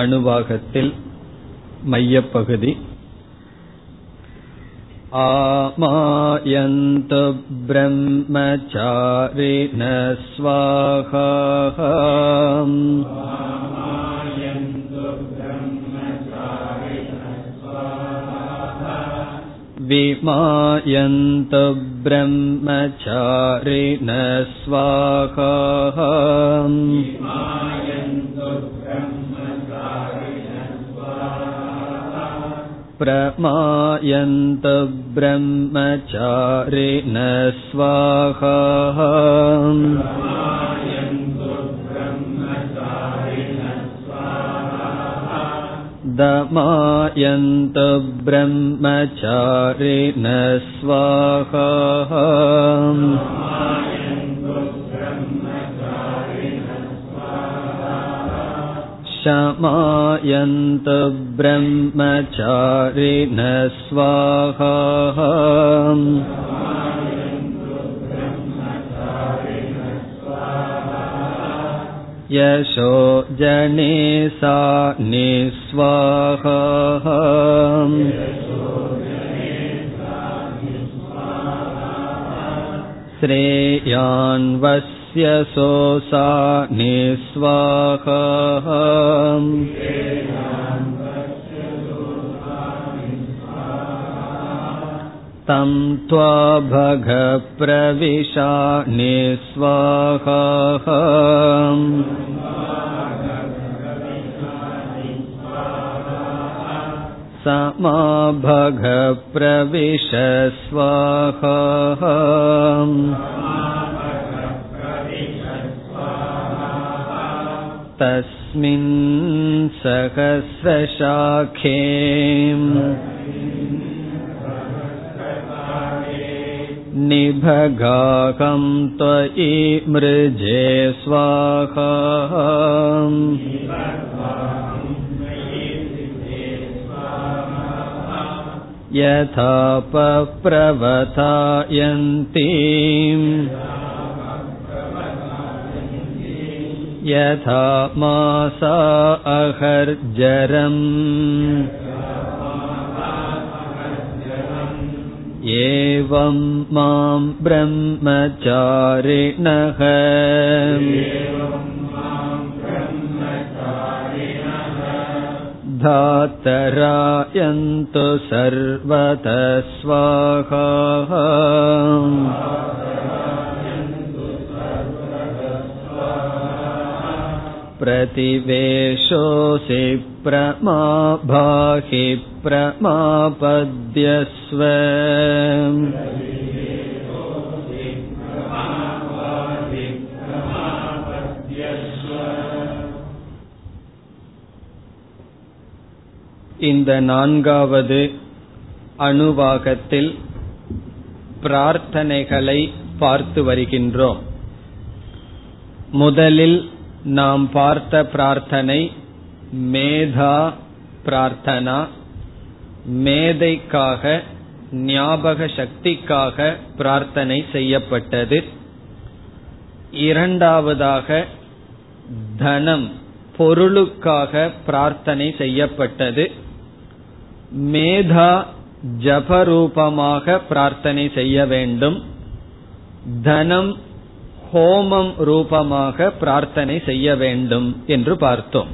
அணுவாகத்தில் மையப்பகுதி आमायन्तु ब्रह्मचारिण स्वाहा विमायन्तु ब्रह्मचारिण स्वाहा प्रमायन्त ब्रह्मचारिण स्वाहा दमायन्त ब्रह्मचारिण स्वाहा शमायन्त ब्रह्मचारिण स्वाहा यशो जने सा निस्वाहा श्रेयान्वस् तस्य सोऽसा निःस्वाहा तं त्वा भगप्रविशा निःस्वाहा समा भगप्रविश स्वाहा तस्मिन् सहस्रशाखे निभगाकं त्वयि मृजे स्वाहा। यथा पप्रवतायन्तीम् यथा मासा अहर्जरम् एवं मां ब्रह्मचारिणः धातरायन्तु सर्वतः स्वाहा प्रतिवेशोऽसि प्रमाभाहि प्रमापद्यस्व இந்த நான்காவது அணுவாகத்தில் பிரார்த்தனைகளை பார்த்து வருகின்றோம் முதலில் நாம் பார்த்த பிரார்த்தனை மேதா பிரார்த்தனா. மேதைக்காக ஞாபக சக்திக்காக பிரார்த்தனை செய்யப்பட்டது. இரண்டாவதாக தனம் பொருளுக்காக பிரார்த்தனை செய்யப்பட்டது. மேதா ஜபரூபமாக பிரார்த்தனை செய்ய வேண்டும். தனம் ஹோமம் ரூபமாக பிரார்த்தனை செய்ய வேண்டும் என்று பார்த்தோம்.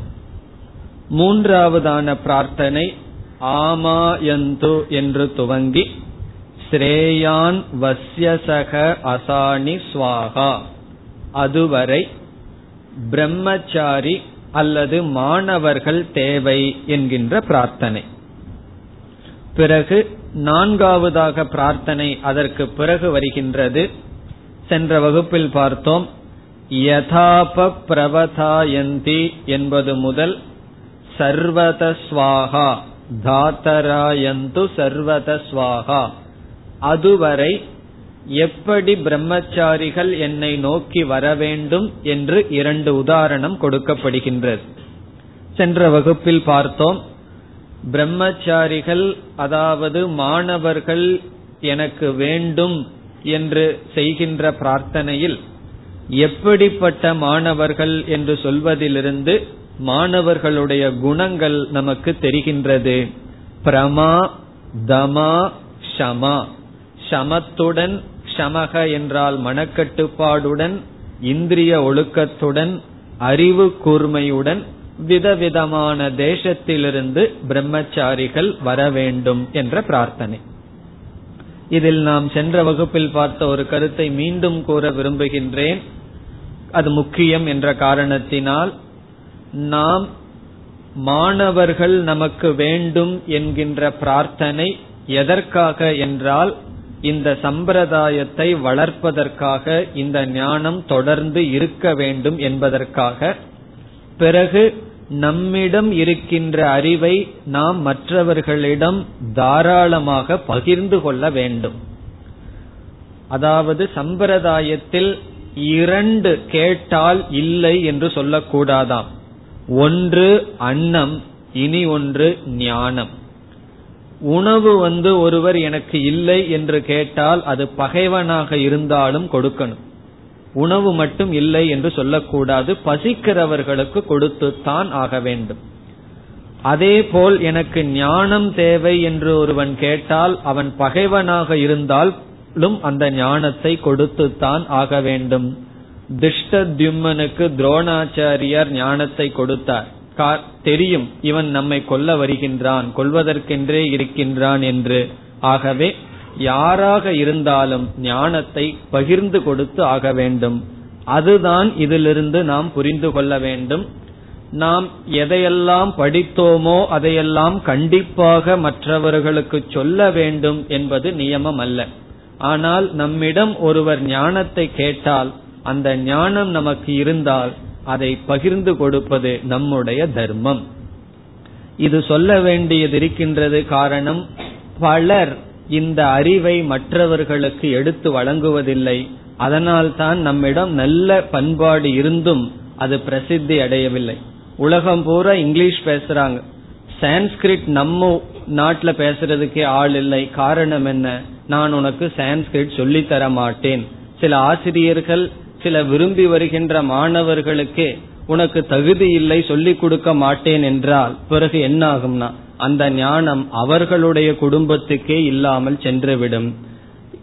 மூன்றாவதான பிரார்த்தனை ஆமாயந்து என்று துவங்கி ஸ்ரேயான் வசியசக அசானி ஸ்வாகா. அதுவரை பிரம்மச்சாரி அல்லது மாணவர்கள் தேவை என்கின்ற பிரார்த்தனை. பிறகு நான்காவதாக பிரார்த்தனை அதற்கு பிறகு வருகின்றது. சென்ற வகுப்பில் பார்த்தோம் யதாப பிரவதாயந்தி என்பது முதல் சர்வதஸ்வாகா தாத்தராயந்து சர்வதஸ்வாகா அதுவரை எப்படி பிரம்மச்சாரிகள் என்னை நோக்கி வர வேண்டும் என்று இரண்டு உதாரணம் கொடுக்கப்படுகின்றது. சென்ற வகுப்பில் பார்த்தோம் பிரம்மச்சாரிகள் அதாவது மாணவர்கள் எனக்கு வேண்டும் என்று செய்கின்ற பிரார்த்தனையில் எப்படிப்பட்ட மாணவர்கள் என்று சொல்வதிலிருந்து மாணவர்களுடைய குணங்கள் நமக்கு தெரிகின்றது. பிரமா தமா ஷமா. ஷமத்துடன் ஷமக என்றால் மனக்கட்டுப்பாடுடன் இந்திரிய ஒழுக்கத்துடன் அறிவு கூர்மையுடன் விதவிதமான தேசத்திலிருந்து பிரம்மச்சாரிகள் வர வேண்டும் என்ற பிரார்த்தனை. இதில் நாம் சென்ற வகுப்பில் பார்த்த ஒரு கருத்தை மீண்டும் கூற விரும்புகின்றேன். அது முக்கியம் என்ற காரணத்தினால் நாம் மாணவர்கள் நமக்கு வேண்டும் என்கின்ற பிரார்த்தனை எதற்காக என்றால் இந்த சம்பிரதாயத்தை வளர்ப்பதற்காக இந்த ஞானம் தொடர்ந்து இருக்க வேண்டும் என்பதற்காக. பிறகு நம்மிடம் இருக்கின்ற அறிவை நாம் மற்றவர்களிடம் தாராளமாக பகிர்ந்து கொள்ள வேண்டும். அதாவது சம்பிரதாயத்தில் இரண்டு கேட்டால் இல்லை என்று சொல்லக்கூடாதாம். ஒன்று அன்னம் இனி ஒன்று ஞானம். உணவு வந்து ஒருவர் எனக்கு இல்லை என்று கேட்டால் அது பகைவனாக இருந்தாலும் கொடுக்கணும். உணவு மட்டும் இல்லை என்று சொல்லக்கூடாது. பசிக்கிறவர்களுக்கு கொடுத்துத்தான் ஆக வேண்டும். அதே போல் எனக்கு ஞானம் தேவை என்று ஒருவன் கேட்டால் அவன் பகைவனாக இருந்தாலும் அந்த ஞானத்தை கொடுத்துத்தான் ஆக வேண்டும். திஷ்டத்யும்மனுக்கு துரோணாச்சாரியார் ஞானத்தை கொடுத்தார். தெரியும் இவன் நம்மை கொல்ல வருகின்றான் கொல்வதற்கென்றே இருக்கின்றான் என்று. ஆகவே யாராக இருந்தாலும் ஞானத்தை பகிர்ந்து கொடுத்து ஆக வேண்டும். அதுதான் இதிலிருந்து நாம் புரிந்து கொள்ள வேண்டும். நாம் எதையெல்லாம் படித்தோமோ அதையெல்லாம் கண்டிப்பாக மற்றவர்களுக்கு சொல்ல வேண்டும் என்பது நியமம் அல்ல ஆனால் நம்மிடம் ஒருவர் ஞானத்தை கேட்டால் அந்த ஞானம் நமக்கு இருந்தால் அதை பகிர்ந்து கொடுப்பது நம்முடைய தர்மம். இது சொல்ல வேண்டியது இருக்கின்றது காரணம் பலர் இந்த அறிவை மற்றவர்களுக்கு எடுத்து வழங்குவதில்லை. அதனால்தான் நம்மிடம் நல்ல பண்பாடு இருந்தும் அது பிரசித்தி அடையவில்லை. உலகம் பூரா இங்கிலீஷ் பேசுறாங்க. சான்ஸ்கிரிட் நம்ம நாட்டுல பேசுறதுக்கே ஆள் இல்லை. காரணம் என்ன? நான் உனக்கு சான்ஸ்கிரிட் சொல்லித்தர மாட்டேன். சில ஆசிரியர்கள் சில விரும்பி வருகின்ற மாணவர்களுக்கு உனக்கு தகுதி இல்லை சொல்லிக் கொடுக்க மாட்டேன் என்றால் பிறகு என்ன ஆகும்னா அந்த ஞானம் அவர்களுடைய குடும்பத்துக்கே இல்லாமல் சென்றுவிடும்.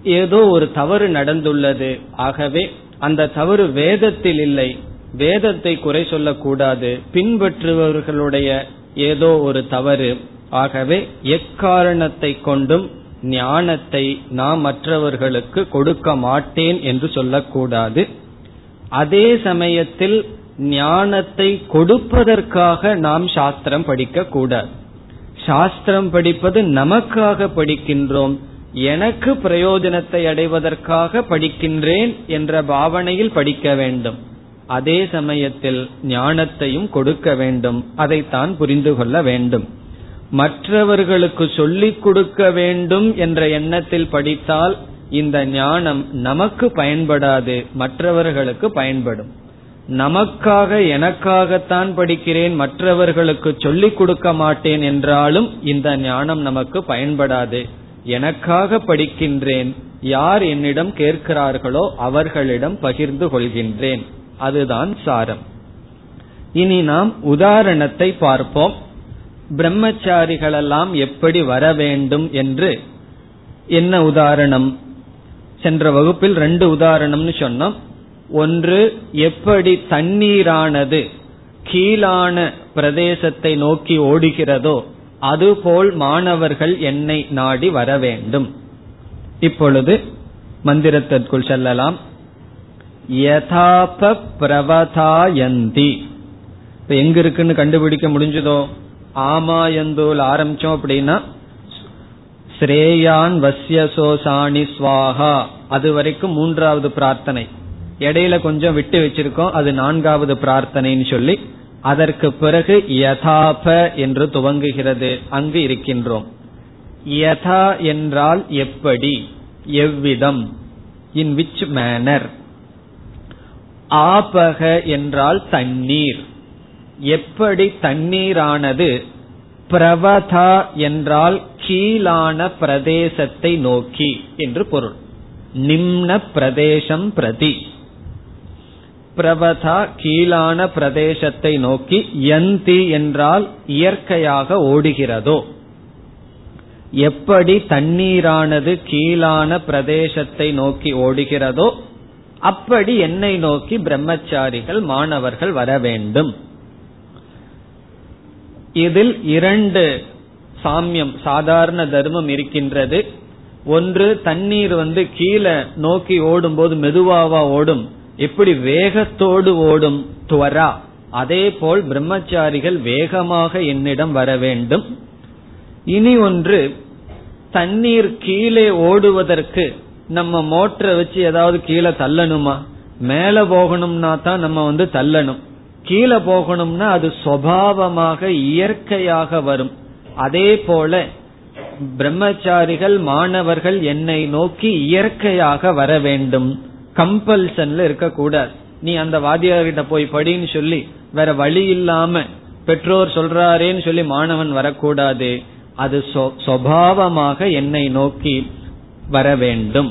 ஏதோ ஒரு தவறு நடந்துள்ளது. ஆகவே அந்த தவறு வேதத்தில் இல்லை. வேதத்தை குறை சொல்லக்கூடாது. பின்பற்றுபவர்களுடைய ஏதோ ஒரு தவறு. ஆகவே எக்காரணத்தை கொண்டும் ஞானத்தை நாம் மற்றவர்களுக்கு கொடுக்க மாட்டேன் என்று சொல்லக்கூடாது. அதே சமயத்தில் ஞானத்தை கொடுப்பதற்காக நாம் சாஸ்திரம் படிக்க கூடாது சாஸ்திரம் படிப்பது நமக்காக படிக்கின்றோம். எனக்கு பிரயோஜனத்தை அடைவதற்காக படிக்கின்றேன் என்ற பாவனையில் படிக்க வேண்டும். அதே சமயத்தில் ஞானத்தையும் கொடுக்க வேண்டும். அதைத்தான் புரிந்து கொள்ள வேண்டும். மற்றவர்களுக்கு சொல்லிக் கொடுக்க வேண்டும் என்ற எண்ணத்தில் படித்தால் இந்த ஞானம் நமக்கு பயன்படாது மற்றவர்களுக்கு பயன்படும். நமக்காக எனக்காகத்தான் படிக்கிறேன் மற்றவர்களுக்கு சொல்லிக் கொடுக்க மாட்டேன் என்றாலும் இந்த ஞானம் நமக்கு பயன்படாது. எனக்காக படிக்கின்றேன் யார் என்னிடம் கேட்கிறார்களோ அவர்களிடம் பகிர்ந்து கொள்கின்றேன். அதுதான் சாரம். இனி நாம் உதாரணத்தை பார்ப்போம். பிரம்மச்சாரிகளெல்லாம் எப்படி வர வேண்டும் என்று. என்ன உதாரணம்? சென்ற வகுப்பில் ரெண்டு உதாரணம்னு சொன்னோம். ஒன்று எப்படி தண்ணீரானது கீழான பிரதேசத்தை நோக்கி ஓடுகிறதோ அதுபோல் மாணவர்கள் என்னை நாடி வர வேண்டும். இப்பொழுது மந்திரத்திற்குள் செல்லலாம். யதாப பிரவதாயந்தி. இப்ப எங்க இருக்குன்னு கண்டுபிடிக்க முடிஞ்சதோ? ஆமாயந்தோல் ஆரம்பிச்சோம் அப்படின்னா ஸ்ரேயான் வசியசோசாணி ஸ்வாகா அது வரைக்கும் மூன்றாவது பிரார்த்தனை. இடையில கொஞ்சம் விட்டு வச்சிருக்கோம் அது நான்காவது பிரார்த்தனைன்னு சொல்லி அதற்கு பிறகு யதாப என்று துவங்குகிறது அங்கு இருக்கின்றோம். யதா என்றால் எப்படி? எவ்விதம்? இன் விச் மேனர் ஆபக என்றால் தண்ணீர். எப்படி தண்ணீரானது? பிரவதா என்றால் கீழான பிரதேசத்தை நோக்கி என்று பொருள். நிம்ன பிரதேசம் பிரதி. பிரபதா கீழான பிரதேசத்தை நோக்கி யந்தி என்றால் இயற்கையாக ஓடுகிறதோ. எப்படி தண்ணீரானது கீழான பிரதேசத்தை நோக்கி ஓடுகிறதோ அப்படி என்னை நோக்கி பிரம்மச்சாரிகள் மாணவர்கள் வர வேண்டும். இதில் இரண்டு சாமியம் சாதாரண தர்மம் இருக்கின்றது. ஒன்று தண்ணீர் வந்து கீழே நோக்கி ஓடும் போது மெதுவாவா ஓடும். எப்படி வேகத்தோடு ஓடும் துவரா அதே போல் பிரம்மச்சாரிகள் வேகமாக என்னிடம் வர வேண்டும். இனி ஒன்று தண்ணீர் கீழே ஓடுவதற்கு நம்ம மோட்டரை வச்சு ஏதாவது கீழே தள்ளணுமா? மேல போகணும்னா தான் நம்ம வந்து தள்ளணும். கீழே போகணும்னா அது சுவாவமாக இயற்கையாக வரும். அதே போல பிரம்மச்சாரிகள் மாணவர்கள் என்னை நோக்கி இயற்கையாக வர வேண்டும். கம்பல்சன்ல இருக்கக்கூடாது. நீ அந்த வாத்தியார்கிட்ட போய் படின்னு சொல்லி வேற வழி இல்லாம பெற்றோர் சொல்றாரேன்னு சொல்லி மாணவன் வரக்கூடாது அது சுவாவமாக என்னை நோக்கி வர வேண்டும்.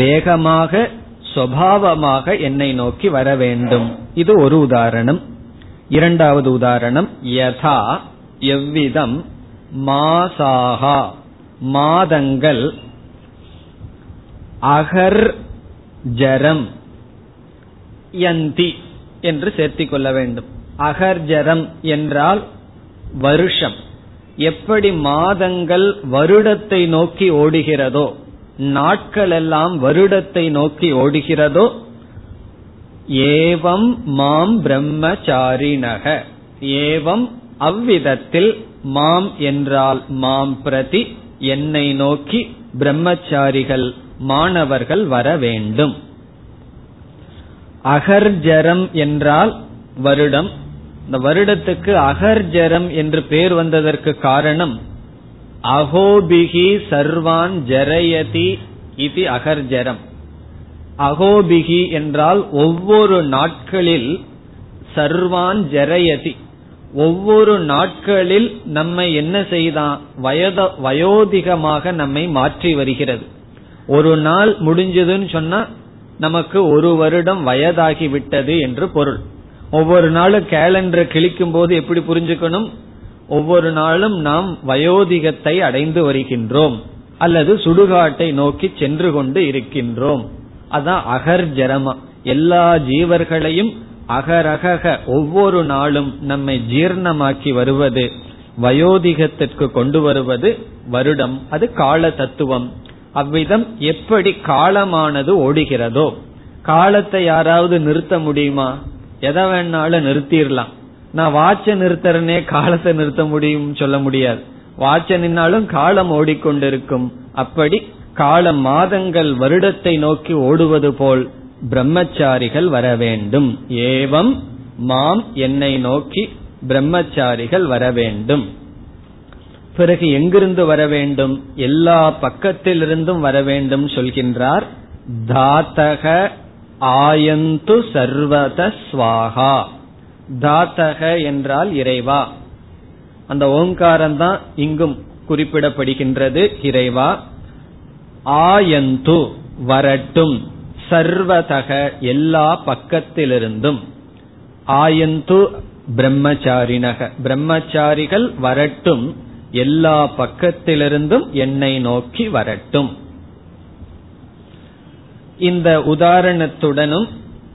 வேகமாக சுவாவமாக என்னை நோக்கி வர வேண்டும். இது ஒரு உதாரணம். இரண்டாவது உதாரணம் யதா எவ்விதம் மாசாகா மாதங்கள் அகர் ஜரம். யந்தி என்று சேர்த்திக் கொள்ள வேண்டும். அகர்ஜரம் என்றால் வருஷம். எப்படி மாதங்கள் வருடத்தை நோக்கி ஓடுகிறதோ நாட்கள் எல்லாம் வருடத்தை நோக்கி ஓடுகிறதோ ஏவம் மாம் பிரம்மச்சாரிணக. ஏவம் அவ்விதத்தில் மாம் என்றால் மாம் பிரதி என்னை நோக்கி பிரம்மச்சாரிகள் மாணவர்கள் வர வேண்டும். அகர்ஜரம் என்றால் வருடம். இந்த வருடத்துக்கு அகர்ஜரம் என்று பேர் வந்ததற்கு காரணம் அகோபிகி சர்வான் ஜரயதி இது அகர்ஜரம். அகோபிகி என்றால் ஒவ்வொரு நாட்களில் சர்வான் ஜரயதி. ஒவ்வொரு நாட்களில் நம்மை என்ன செய்தான்? வயத வயோதிகமாக நம்மை மாற்றி வருகிறது. ஒரு நாள் முடிஞ்சதுன்னு சொன்னா நமக்கு ஒரு வருடம் வயதாகி விட்டது என்று பொருள். ஒவ்வொரு நாளும் கேலண்டர் கிழிக்கும் போது எப்படி புரிஞ்சுக்கணும்? ஒவ்வொரு நாளும் நாம் வயோதிகத்தை அடைந்து வருகின்றோம். அல்லது சுடுகாட்டை நோக்கி சென்று கொண்டு இருக்கின்றோம். அதான் அகர் ஜரமா. எல்லா ஜீவர்களையும் அகரக ஒவ்வொரு நாளும் நம்மை ஜீர்ணமாக்கி வருவது வயோதிகத்திற்கு கொண்டு வருவது வருடம். அது கால தத்துவம் அவ்விதம் எப்படி காலமானது ஓடுகிறதோ காலத்தை யாராவது நிறுத்த முடியுமா? எதை வேணாலும் நிறுத்திடலாம். நான் வாட்ச நிறுத்தறனே காலத்தை நிறுத்த முடியும் சொல்ல முடியாது. வாட்ச நின்னாலும் காலம் ஓடிக்கொண்டிருக்கும். அப்படி கால மாதங்கள் வருடத்தை நோக்கி ஓடுவது போல் பிரம்மச்சாரிகள் வர வேண்டும். ஏவம் மாம் என்னை நோக்கி பிரம்மச்சாரிகள் வர வேண்டும். பிறகு எங்கிருந்து வர வேண்டும்? எல்லா பக்கத்திலிருந்தும் வர வேண்டும் சொல்கின்றார். தாத்தக ஆயந்து சர்வத ஸ்வாகா. தாத்தக என்றால் இறைவா. அந்த ஓங்காரம் தான் இங்கும் குறிப்பிடப்படுகின்றது இறைவா. ஆயந்து வரட்டும். சர்வதக எல்லா பக்கத்திலிருந்தும். ஆயந்து பிரம்மச்சாரினக. பிரம்மச்சாரிகள் வரட்டும். எல்லா பக்கத்திலிருந்தும் என்னை நோக்கி வரட்டும். இந்த உதாரணத்துடனும்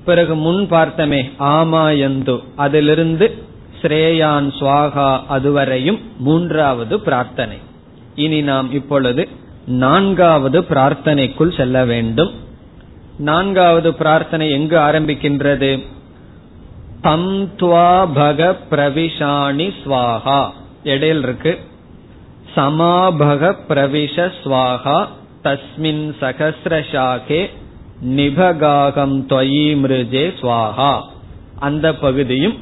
பிறகு முன் பார்த்தமே ஆமாயந்து அதிலிருந்து ஸ்ரேயான் சுவாகா அதுவரையும் மூன்றாவது பிரார்த்தனை. இனி நாம் இப்பொழுது நான்காவது பிரார்த்தனைக்குள் செல்ல வேண்டும். நான்காவது பிரார்த்தனை எங்கு ஆரம்பிக்கின்றது? தம் துவா பக பிரவிஷாணி ஸ்வாகா இடையில் இருக்கு. சமாபக பிரவிஷ ஸ்வாகா தஸ்மின் சகசிரசாகே நிபகாகம் தொயி மிருஜே ஸ்வாகா அந்த பகுதியும்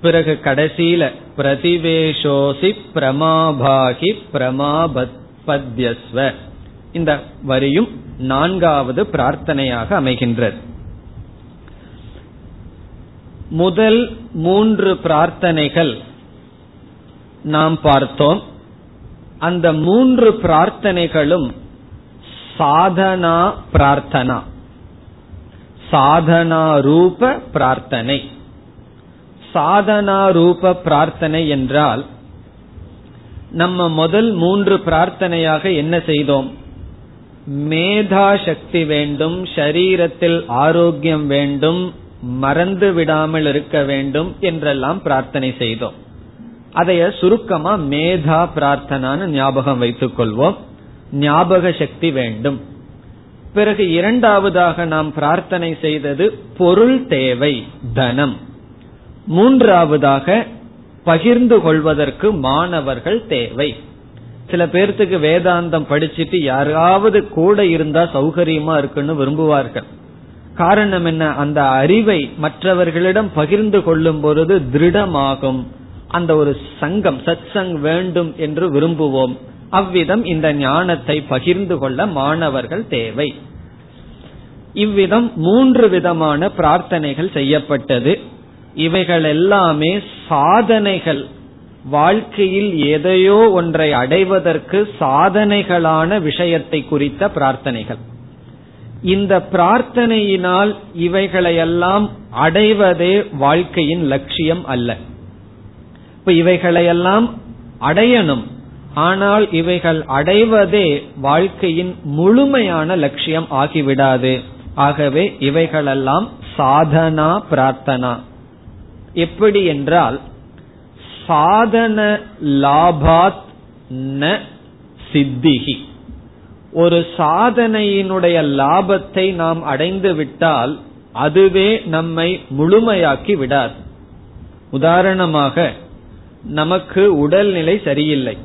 பிறகு கடைசியில பிரதிவேஷோசி பிரமாபாகி பிரமாபத்யஸ்வ இந்த வரியும் நான்காவது பிரார்த்தனையாக அமைகின்றது. முதல் மூன்று பிரார்த்தனைகள் நாம் பார்த்தோம். அந்த மூன்று பிரார்த்தனைகளும் சாதனா பிரார்த்தனா. சாதனா ரூப பிரார்த்தனை. சாதனா ரூப பிரார்த்தனை என்றால் நம்ம முதல் மூன்று பிரார்த்தனையாக என்ன செய்தோம்? மேதா சக்தி வேண்டும் சரீரத்தில் ஆரோக்கியம் வேண்டும் மறந்து விடாமல் இருக்க வேண்டும் என்றெல்லாம் பிரார்த்தனை செய்தோம். அதைய சுருக்கமா மேதா பிரார்த்தனான்னு ஞாபகம் வைத்துக் கொள்வோம் ஞாபக சக்தி வேண்டும். பிறகு இரண்டாவதாக நாம் பிரார்த்தனை செய்தது பொருள் தேவை தனம். மூன்றாவதாக பகிர்ந்து கொள்வதற்கு மாணவர்கள் தேவை. சில பேர்த்துக்கு வேதாந்தம் படிச்சுட்டு யாராவது கூட இருந்தா சௌகரியமா இருக்குன்னு விரும்புவார்கள். காரணம் என்ன? அந்த அறிவை மற்றவர்களிடம் பகிர்ந்து கொள்ளும் பொழுது திருடமாகும். அந்த ஒரு சங்கம் சத் சங் வேண்டும் என்று விரும்புவோம். அவ்விதம் இந்த ஞானத்தை பகிர்ந்து கொள்ள மாணவர்கள் தேவை. இவ்விதம் மூன்று விதமான பிரார்த்தனைகள் செய்யப்பட்டது. இவைகள் எல்லாமே சாதனைகள். வாழ்க்கையில் எதையோ ஒன்றை அடைவதற்கு சாதனைகளான விஷயத்தை குறித்த பிரார்த்தனைகள். இந்த பிரார்த்தனையினால் இவைகளையெல்லாம் அடைவதே வாழ்க்கையின் லட்சியம் அல்ல. இப்ப இவைகளையெல்லாம் அடையணும். ஆனால் இவைகள் அடைவதே வாழ்க்கையின் முழுமையான லட்சியம் ஆகிவிடாது. ஆகவே இவைகளெல்லாம் சாதனா பிரார்த்தனா. எப்படி என்றால் சாதன லாபாத் ந சித்திகி ஒரு சாதனையினுடைய லாபத்தை நாம் அடைந்து விட்டால் அதுவே நம்மை முழுமையாக்கி விடாது. உதாரணமாக நமக்கு உடல்நிலை சரியில்லை.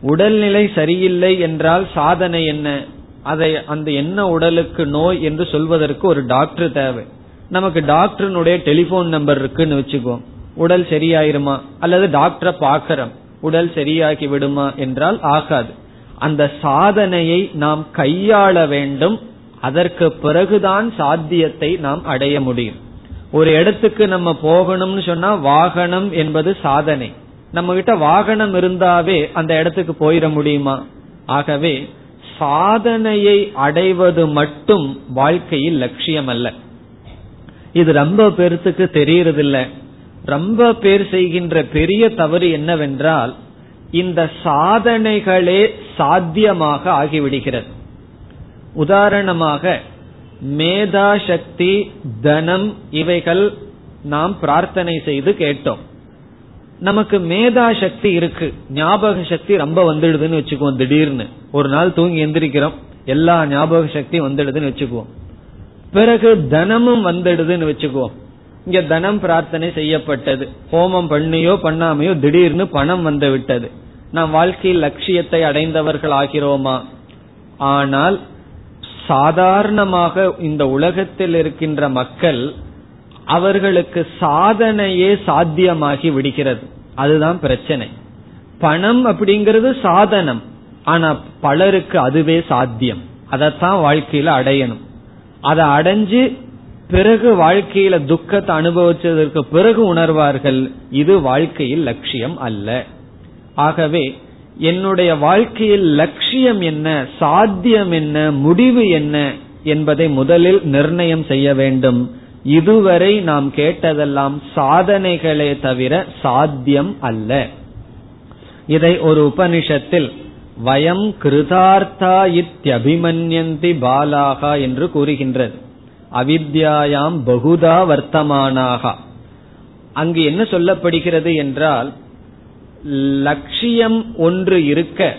உடல்நிலை சரியில்லை என்றால் சாதனை என்ன? அதை அந்த என்ன உடலுக்கு நோய் என்று சொல்வதற்கு ஒரு டாக்டர் தேவை. நமக்கு டாக்டருடைய டெலிபோன் நம்பர் இருக்குன்னு வச்சுக்கோ உடல் சரியாயிருமா? அல்லது டாக்டரை பாக்கிறோம் உடல் சரியாகி விடுமா என்றால் ஆகாது. அந்த சாதனையை நாம் கையாள வேண்டும். அதற்கு பிறகுதான் சாத்தியத்தை நாம் அடைய முடியும். ஒரு இடத்துக்கு நம்ம போகணும்னு சொன்னா வாகனம் என்பது சாதனை. நம்ம கிட்ட வாகனம் இருந்தாவே அந்த இடத்துக்கு போயிட முடியுமா? ஆகவே சாதனையை அடைவது மட்டும் வாழ்க்கையில் லட்சியம் அல்ல இது ரொம்ப பேர்த்துக்கு தெரியறதில்ல. ரொம்ப பேர் செய்கின்ற பெரிய தவறு என்னவென்றால் இந்த சாதனைகளே சாத்தியமாக ஆகிவிடுகிறது. உதாரணமாக மேதா சக்தி தனம் இவைகள் நாம் பிரார்த்தனை செய்து கேட்டோம். நமக்கு மேதா சக்தி இருக்கு. ஞாபக சக்தி ரொம்ப வந்துடுதுன்னு வச்சுக்குவோம் திடீர்னு. ஒரு நாள் தூங்கி எந்திரிக்கிறோம் எல்லா ஞாபக சக்தி வந்துடுதுன்னு வச்சுக்குவோம். பிறகு தனமும் வந்துடுதுன்னு வச்சுக்குவோம். இங்க தனம் பிரார்த்தனை செய்யப்பட்டது. ஹோமம் பண்ணியோ பண்ணாமையோ திடீர்னு பணம் வந்து விட்டது. நாம் வாழ்க்கையில் லட்சியத்தை அடைந்தவர்கள் ஆகிறோமா? ஆனால் சாதாரணமாக இந்த உலகத்தில் இருக்கின்ற மக்கள் அவர்களுக்கு சாதனையே சாத்தியமாகி விடுகிறது. அதுதான் பிரச்சனை. பணம் அப்படிங்கிறது சாதனம். ஆனா பலருக்கு அதுவே சாத்தியம். அதைத்தான் வாழ்க்கையில அடையணும். அதை அடைஞ்சு பிறகு வாழ்க்கையில துக்கத்தை அனுபவிச்சதற்கு பிறகு உணர்வார்கள் இது வாழ்க்கையில் லட்சியம் அல்ல. ஆகவே என்னுடைய வாழ்க்கையில் லட்சியம் என்ன சாத்தியம் என்ன முடிவு என்ன என்பதை முதலில் நிர்ணயம் செய்ய வேண்டும். இதுவரை நாம் கேட்டதெல்லாம் சாதனைகளே தவிர சாத்தியம் அல்ல. இதை ஒரு உபனிஷத்தில் வயம் கிருதார்த்தா இத்தியபிமன்யந்தி பாலாகா என்று கூறுகின்றது. அவித்யாயாம் பகுதா வர்த்தமானாகா. அங்கு என்ன சொல்லப்படுகிறது என்றால் லட்சியம் ஒன்று இருக்க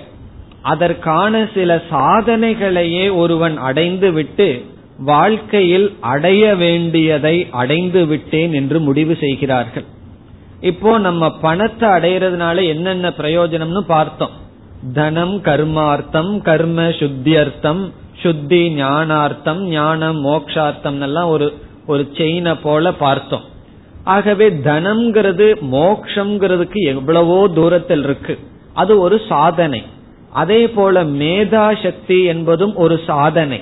அதற்கான சில சாதனைகளையே ஒருவன் அடைந்து விட்டு வாழ்க்கையில் அடைய வேண்டியதை அடைந்து விட்டேன் என்று முடிவு செய்கிறார்கள். இப்போ நம்ம பணத்தை அடையிறதுனால என்னென்ன பிரயோஜனம்னு பார்த்தோம். தனம் கர்மார்த்தம் கர்ம சுத்தியர்த்தம் சுத்தி ஞானார்த்தம் ஞானம் மோக்ஷார்த்தம் எல்லாம் ஒரு ஒரு செயினை போல பார்த்தோம். ஆகவே தனம்ங்கிறது மோக்ஷங்கிறதுக்கு எவ்வளவோ தூரத்தில் இருக்கு. அது ஒரு சாதனை. அதே போல மேதா சக்தி என்பதும் ஒரு சாதனை.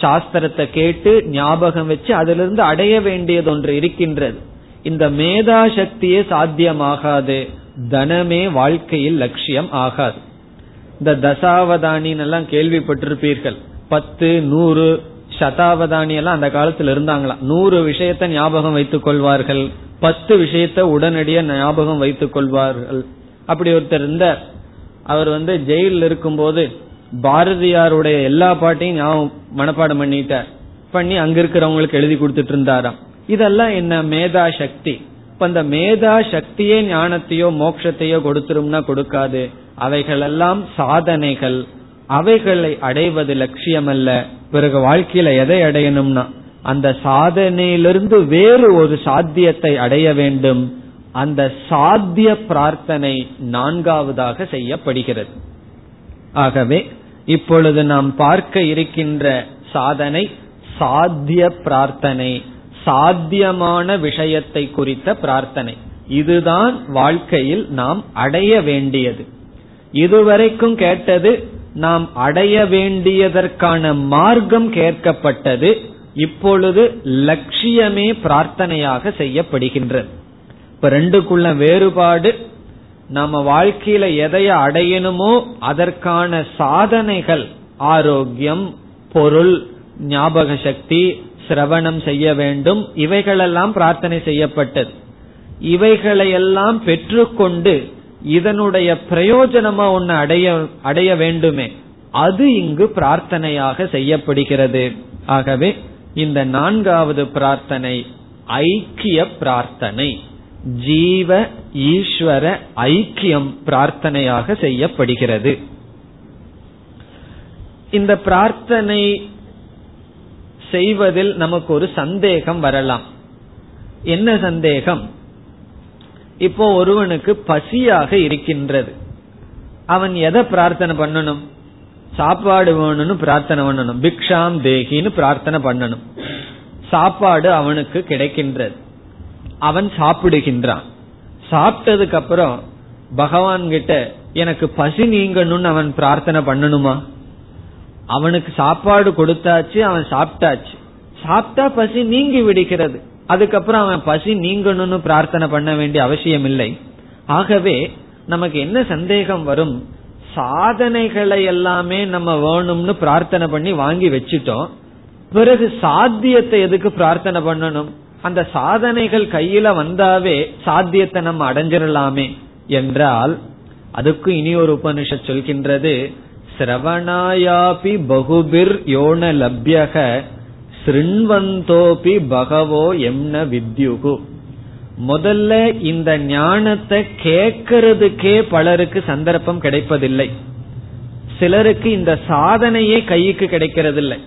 சாஸ்திரத்தை கேட்டு ஞாபகம் வச்சு அதிலிருந்து அடைய வேண்டியது ஒன்று இருக்கின்றது. இந்த மேதா சக்தியே சாத்தியமாகாது. தனமே வாழ்க்கையில் லட்சியம் ஆகாது. இந்த தசாவதானின் எல்லாம் கேள்விப்பட்டிருப்பீர்கள். பத்து நூறு சதாவதானி எல்லாம் அந்த காலத்துல இருந்தாங்களாம். நூறு விஷயத்த ஞாபகம் வைத்துக் கொள்வார்கள். பத்து விஷயத்த உடனடியா ஞாபகம் வைத்துக் கொள்வார்கள். அப்படி ஒருத்தர் இருந்த அவர் வந்து ஜெயிலில் இருக்கும்போது பாரதியாருடைய எல்லா பாட்டையும் ஞாபகம் மனப்பாடம் பண்ணிட்டார். பண்ணி அங்க இருக்கிறவங்களுக்கு எழுதி கொடுத்துட்டு இருந்தாராம் இதெல்லாம் என்ன மேதா சக்தி? இப்ப அந்த மேதா சக்தியே ஞானத்தையோ மோட்சத்தையோ கொடுத்துரும்னா கொடுக்காது. அவைகளெல்லாம் சாதனைகள். அவைகளை அடைவது லட்சியம் அல்ல பிறகு வாழ்க்கையில எதை அடையணும்னா அந்த சாதனையிலிருந்து வேறு ஒரு சாத்தியத்தை அடைய வேண்டும். அந்த சாத்திய பிரார்த்தனை நான்காவதாக செய்யப்படுகிறது. ஆகவே இப்பொழுது நாம் பார்க்க இருக்கின்ற சாதனை சாத்திய பிரார்த்தனை சாத்தியமான விஷயத்தை குறித்த பிரார்த்தனை. இதுதான் வாழ்க்கையில் நாம் அடைய வேண்டியது. இதுவரைக்கும் கேட்டது நாம் அடைய வேண்டியதற்கான மார்க்கம் கேட்கப்பட்டது இப்பொழுது லட்சியமே பிரார்த்தனையாக செய்யப்படுகின்றது. இப்ப ரெண்டுக்குள்ள வேறுபாடு நம்ம வாழ்க்கையில எதைய அடையணுமோ அதற்கான சாதனைகள் ஆரோக்கியம் பொருள் ஞாபக சக்தி சிரவணம் செய்ய வேண்டும். இவைகளெல்லாம் பிரார்த்தனை செய்யப்பட்டது. இவைகளையெல்லாம் பெற்றுக்கொண்டு இதனுடைய பிரயோஜனமா ஒன்னு அடைய அடைய வேண்டுமே. அது இங்கு பிரார்த்தனையாக செய்யப்படுகிறது. ஆகவே இந்த நான்காவது பிரார்த்தனை ஐக்கிய பிரார்த்தனை. ஜீவ ஈஸ்வர ஐக்கியம் பிரார்த்தனையாக செய்யப்படுகிறது. இந்த பிரார்த்தனை செய்வதில் நமக்கு ஒரு சந்தேகம் வரலாம். என்ன சந்தேகம்? இப்போ ஒருவனுக்கு பசியாக இருக்கின்றது. அவன் எதை பிரார்த்தனை பண்ணணும்? சாப்பாடு வேணும்னு பிரார்த்தனை பண்ணணும். பிக்ஷாம் தேகின்னு பிரார்த்தனை பண்ணணும். சாப்பாடு அவனுக்கு கிடைக்கின்றது. அவன் சாப்பிடுகின்றான். சாப்பிட்டதுக்கு அப்புறம் பகவான் கிட்ட எனக்கு பசி நீங்கணும்னு அவன் பிரார்த்தனை பண்ணணுமா? அவனுக்கு சாப்பாடு கொடுத்தாச்சு அவன் சாப்பிட்டாச்சு. சாப்பிட்டா பசி நீங்கி விடுகிறது. அதுக்கப்புறம் அவன் பசி நீங்கணும்னு பிரார்த்தனை பண்ண வேண்டிய அவசியம் இல்லை ஆகவே நமக்கு என்ன சந்தேகம் வரும்? சாதனைகளை எல்லாமே நம்ம வேணும்னு பிரார்த்தனை பண்ணி வாங்கி வச்சுட்டோம். பிறகு சாத்தியத்தை எதுக்கு பிரார்த்தனை பண்ணணும்? அந்த சாதனைகள் கையில வந்தாவே சாத்தியத்தை நம்ம அடைஞ்சிடலாமே என்றால் அதுக்கு இனி ஒரு உபனிஷத் சொல்கின்றது சிரவணாயாபி பகுபிர் யோன லப்யக ஸ்ருண்வந்தோபி பகவோ எம்ன வித்யுகு. முதல்ல இந்த ஞானத்தை கேட்கறதுக்கே பலருக்கு சந்தர்ப்பம் கிடைப்பதில்லை. சிலருக்கு இந்த சாதனையே கைக்கு கிடைக்கிறதில்லை.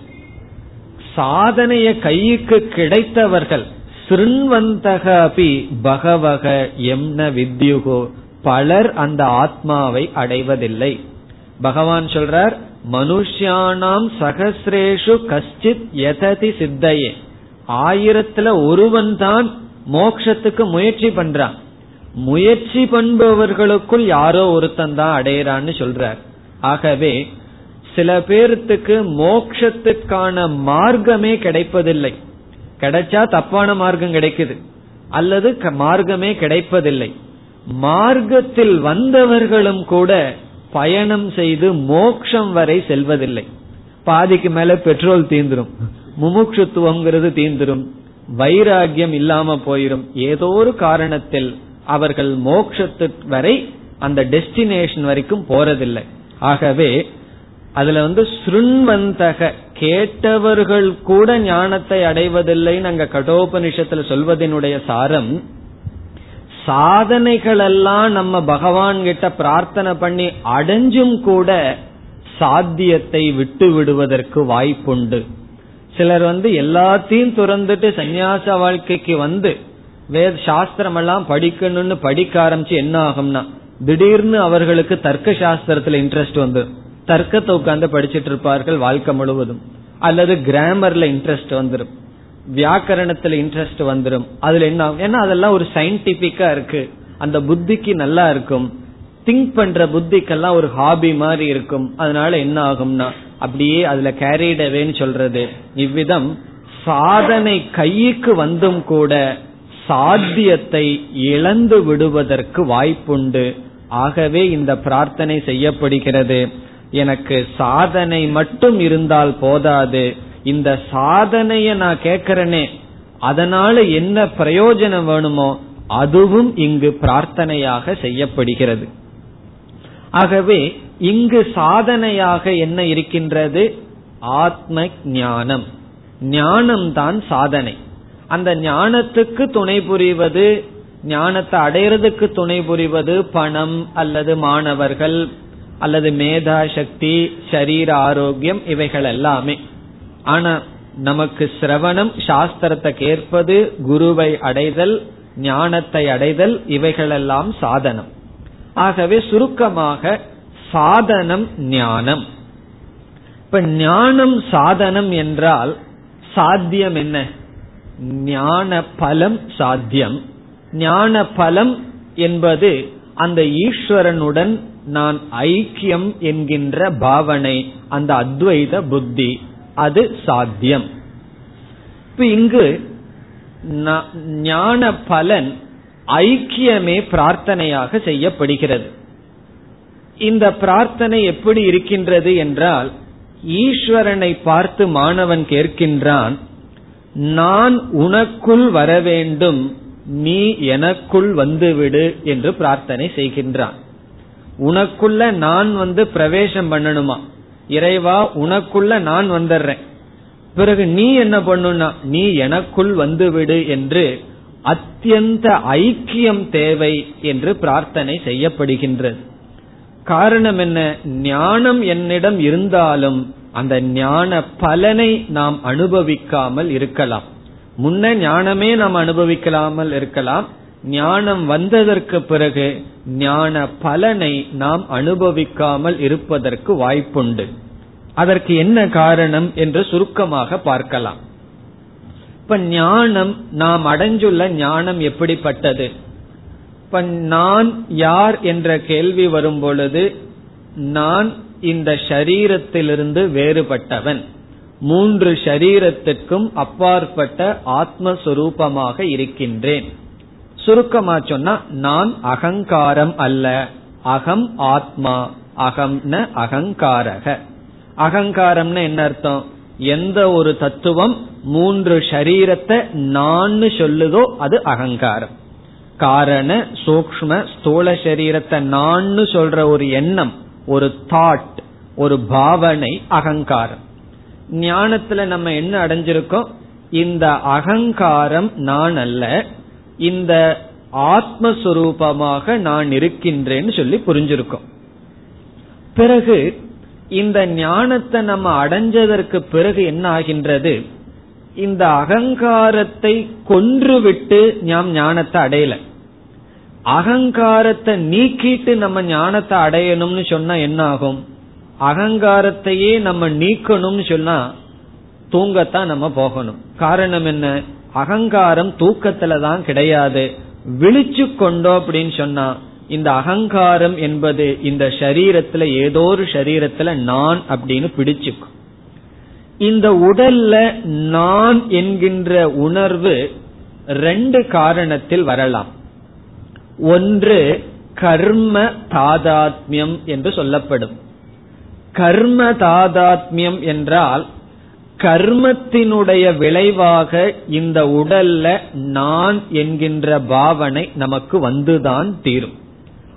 சாதனைய கைக்கு கிடைத்தவர்கள் சிருண்வந்தக அபி பகவக எம்ன வித்யுகோ. பலர் அந்த ஆத்மாவை அடைவதில்லை. பகவான் சொல்றார் மனுஷியானாம் சகசிரேஷு கஷ்டித் எததி சித்தையே. ஆயிரத்துல ஒருவன் தான் மோக்ஷத்துக்கு முயற்சி பண்றான். முயற்சி பண்பவர்களுக்குள் யாரோ ஒருத்தன் தான் அடையிறான்னு சொல்றார். ஆகவே சில பேர்த்துக்கு மோக்ஷத்துக்கான மார்க்கமே கிடைப்பதில்லை. கிடைச்சா தப்பான மார்க்கம் கிடைக்குது. அல்லது மார்க்கமே கிடைப்பதில்லை. மார்க்கத்தில் வந்தவர்களும் கூட பயணம் செய்து மோக்ஷம் வரை செல்வதில்லை. பாதிக்கு மேல பெட்ரோல் தீந்துரும். முமுட்சுத்துவம்ங்கிறது தீந்துரும். வைராகியம் இல்லாம போயிரும். ஏதோ ஒரு காரணத்தில் அவர்கள் மோக்ஷத்து வரை அந்த டெஸ்டினேஷன் வரைக்கும் போறதில்லை. ஆகவே அதுல வந்து ஸ்ருண்வந்தக கேட்டவர்கள் கூட ஞானத்தை அடைவதில்லைன்னு அங்க கடோபனிஷத்துல சொல்வதனுடைய சாரம் சாதனைகள் எல்லாம் நம்ம பகவான் கிட்ட பிரார்த்தனை பண்ணி அடைஞ்சும் கூட சாத்தியத்தை விட்டு விடுவதற்கு வாய்ப்புண்டு. சிலர் வந்து எல்லாத்தையும் துறந்துட்டு சன்னியாச வாழ்க்கைக்கு வந்து வேத சாஸ்திரம் எல்லாம் படிக்கணும்னு படிக்க ஆரம்பிச்சு என்ன ஆகும்னா திடீர்னு அவர்களுக்கு தர்க்க சாஸ்திரத்துல இன்ட்ரெஸ்ட் வந்து. தர்க்கத்தை உட்கார்ந்து படிச்சுட்டு இருப்பார்கள் வாழ்க்கை முழுவதும். அல்லது கிராமர்ல இன்ட்ரெஸ்ட் வந்துடும் வியாக்கரணத்துல இன்ட்ரெஸ்ட் வந்துடும் அதுல என்ன ஏன்னா அதெல்லாம் ஒரு சயின்டிபிக்கா இருக்கு. அந்த புத்திக்கு நல்லா இருக்கும். திங்க் பண்ற புத்திக்கெல்லாம் ஒரு ஹாபி மாதிரி இருக்கும். அதனால என்ன ஆகும்னா அப்படியே அதுல கேரிடவேன்னு சொல்றது. இவ்விதம் சாதனை கைக்கு வந்தும் கூட சாத்தியத்தை இழந்து விடுவதற்கு வாய்ப்புண்டு. ஆகவே இந்த பிரார்த்தனை செய்யப்படுகிறது. எனக்கு சாதனை மட்டும் இருந்தால் போதாது. இந்த சாதனைய நான் கேட்கிறேனே அதனால என்ன பிரயோஜனம் வேணுமோ அதுவும் இங்கு பிரார்த்தனையாக செய்யப்படுகிறது. ஆகவே இங்கு சாதனையாக என்ன இருக்கின்றது? ஆத்ம ஞானம் ஞானம்தான் சாதனை. அந்த ஞானத்துக்கு துணை புரிவது ஞானத்தை அடையிறதுக்கு துணை புரிவது பணம் அல்லது மாணவர்கள் அல்லது மேதா சக்தி சரீர ஆரோக்கியம் இவைகள் எல்லாமே ஆனா நமக்கு சிரவணம் சாஸ்திரத்தை கேட்பது குருவை அடைதல் ஞானத்தை அடைதல் இவைகளெல்லாம் சாதனம். ஆகவே சுருக்கமாக சாதனம் ஞானம். இப்ப ஞானம் சாதனம் என்றால் சாத்தியம் என்ன? ஞான பலம் சாத்தியம். ஞான பலம் என்பது அந்த ஈஸ்வரனுடன் நான் ஐக்கியம் என்கின்ற பாவனை அந்த அத்வைத புத்தி அது சாத்தியம். இப்ப இங்கு ஞான பலன் ஐக்கியமே பிரார்த்தனையாக செய்யப்படுகிறது. இந்த பிரார்த்தனை எப்படி இருக்கின்றது என்றால் ஈஸ்வரனை பார்த்து மாணவன் கேட்கின்றான் நான் உனக்குள் வர வேண்டும் நீ எனக்குள் வந்துவிடு என்று பிரார்த்தனை செய்கின்றான். உனக்குள்ள நான் வந்து பிரவேசம் பண்ணணுமா? இறைவா உனக்குள்ள நான் வந்துடுறேன். பிறகு நீ என்ன பண்ணுனா நீ எனக்குள் வந்துவிடு என்று அத்தியந்த ஐக்கியம் தேவை என்று பிரார்த்தனை செய்யப்படுகின்றது. காரணம் என்ன? ஞானம் என்னிடம் இருந்தாலும் அந்த ஞான பலனை நாம் அனுபவிக்காமல் இருக்கலாம். முன்ன ஞானமே நாம் அனுபவிக்கலாமல் இருக்கலாம். ஞானம் வந்ததற்கு பிறகு ஞான பலனை நாம் அனுபவிக்காமல் இருப்பதற்கு வாய்ப்புண்டு. அதற்கு என்ன காரணம் என்று சுருக்கமாக பார்க்கலாம். இப்ப ஞானம் நாம் அடைஞ்சுள்ள ஞானம் எப்படிப்பட்டது? இப்ப நான் யார் என்ற கேள்வி வரும் பொழுது நான் இந்த ஷரீரத்திலிருந்து வேறுபட்டவன். மூன்று ஷரீரத்திற்கும் அப்பாற்பட்ட ஆத்மஸ்வரூபமாக இருக்கின்றேன். சுருக்கமா சொன்னா நான் அகங்காரம் அல்ல. அகம் ஆத்மா. அகம் ந அகங்காரக. அகங்காரம்னு என்ன அர்த்தம்? எந்த ஒரு தத்துவம் மூன்று ஷரீரத்தை நான் சொல்லுதோ அது அகங்காரம். காரண சூக்ம ஸ்தூல சரீரத்தை நான் சொல்ற ஒரு எண்ணம் ஒரு தாட் ஒரு பாவனை அகங்காரம். ஞானத்துல நம்ம என்ன அடைஞ்சிருக்கோம்? இந்த அகங்காரம் நான் அல்ல இந்த ஆத்மஸ்வரூபமாக நான் இருக்கின்றேன்னு சொல்லி புரிஞ்சிருக்கோம். பிறகு இந்த ஞானத்தை நம்ம அடைஞ்சதற்கு பிறகு என்ன ஆகின்றது? இந்த அகங்காரத்தை கொன்றுவிட்டு நாம் ஞானத்தை அடையல. அகங்காரத்தை நீக்கிட்டு நம்ம ஞானத்தை அடையணும்னு சொன்னா என்ன ஆகும் அகங்காரத்தையே நம்ம நீக்கணும்னு சொன்னா தூங்கத்தான் நம்ம போகணும். காரணம் என்ன? அகங்காரம் தூக்கத்துல தான் கிடையாது. விழிச்சு கொண்டோம் அப்படின்னு சொன்னா இந்த அகங்காரம் என்பது இந்த சரீரத்துல ஏதோ ஒரு சரீரத்துல நான் அப்படின்னு பிடிச்சுக்கும். இந்த உடல்ல நான் என்கின்ற உணர்வு ரெண்டு காரணத்தில் வரலாம். ஒன்று கர்ம தாதாத்மியம் என்று சொல்லப்படும். கர்ம தாதாத்மியம் என்றால் கர்மத்தினுடைய விளைவாக இந்த உடல்ல நான் என்கின்ற பாவனை நமக்கு வந்துதான் தீரும்.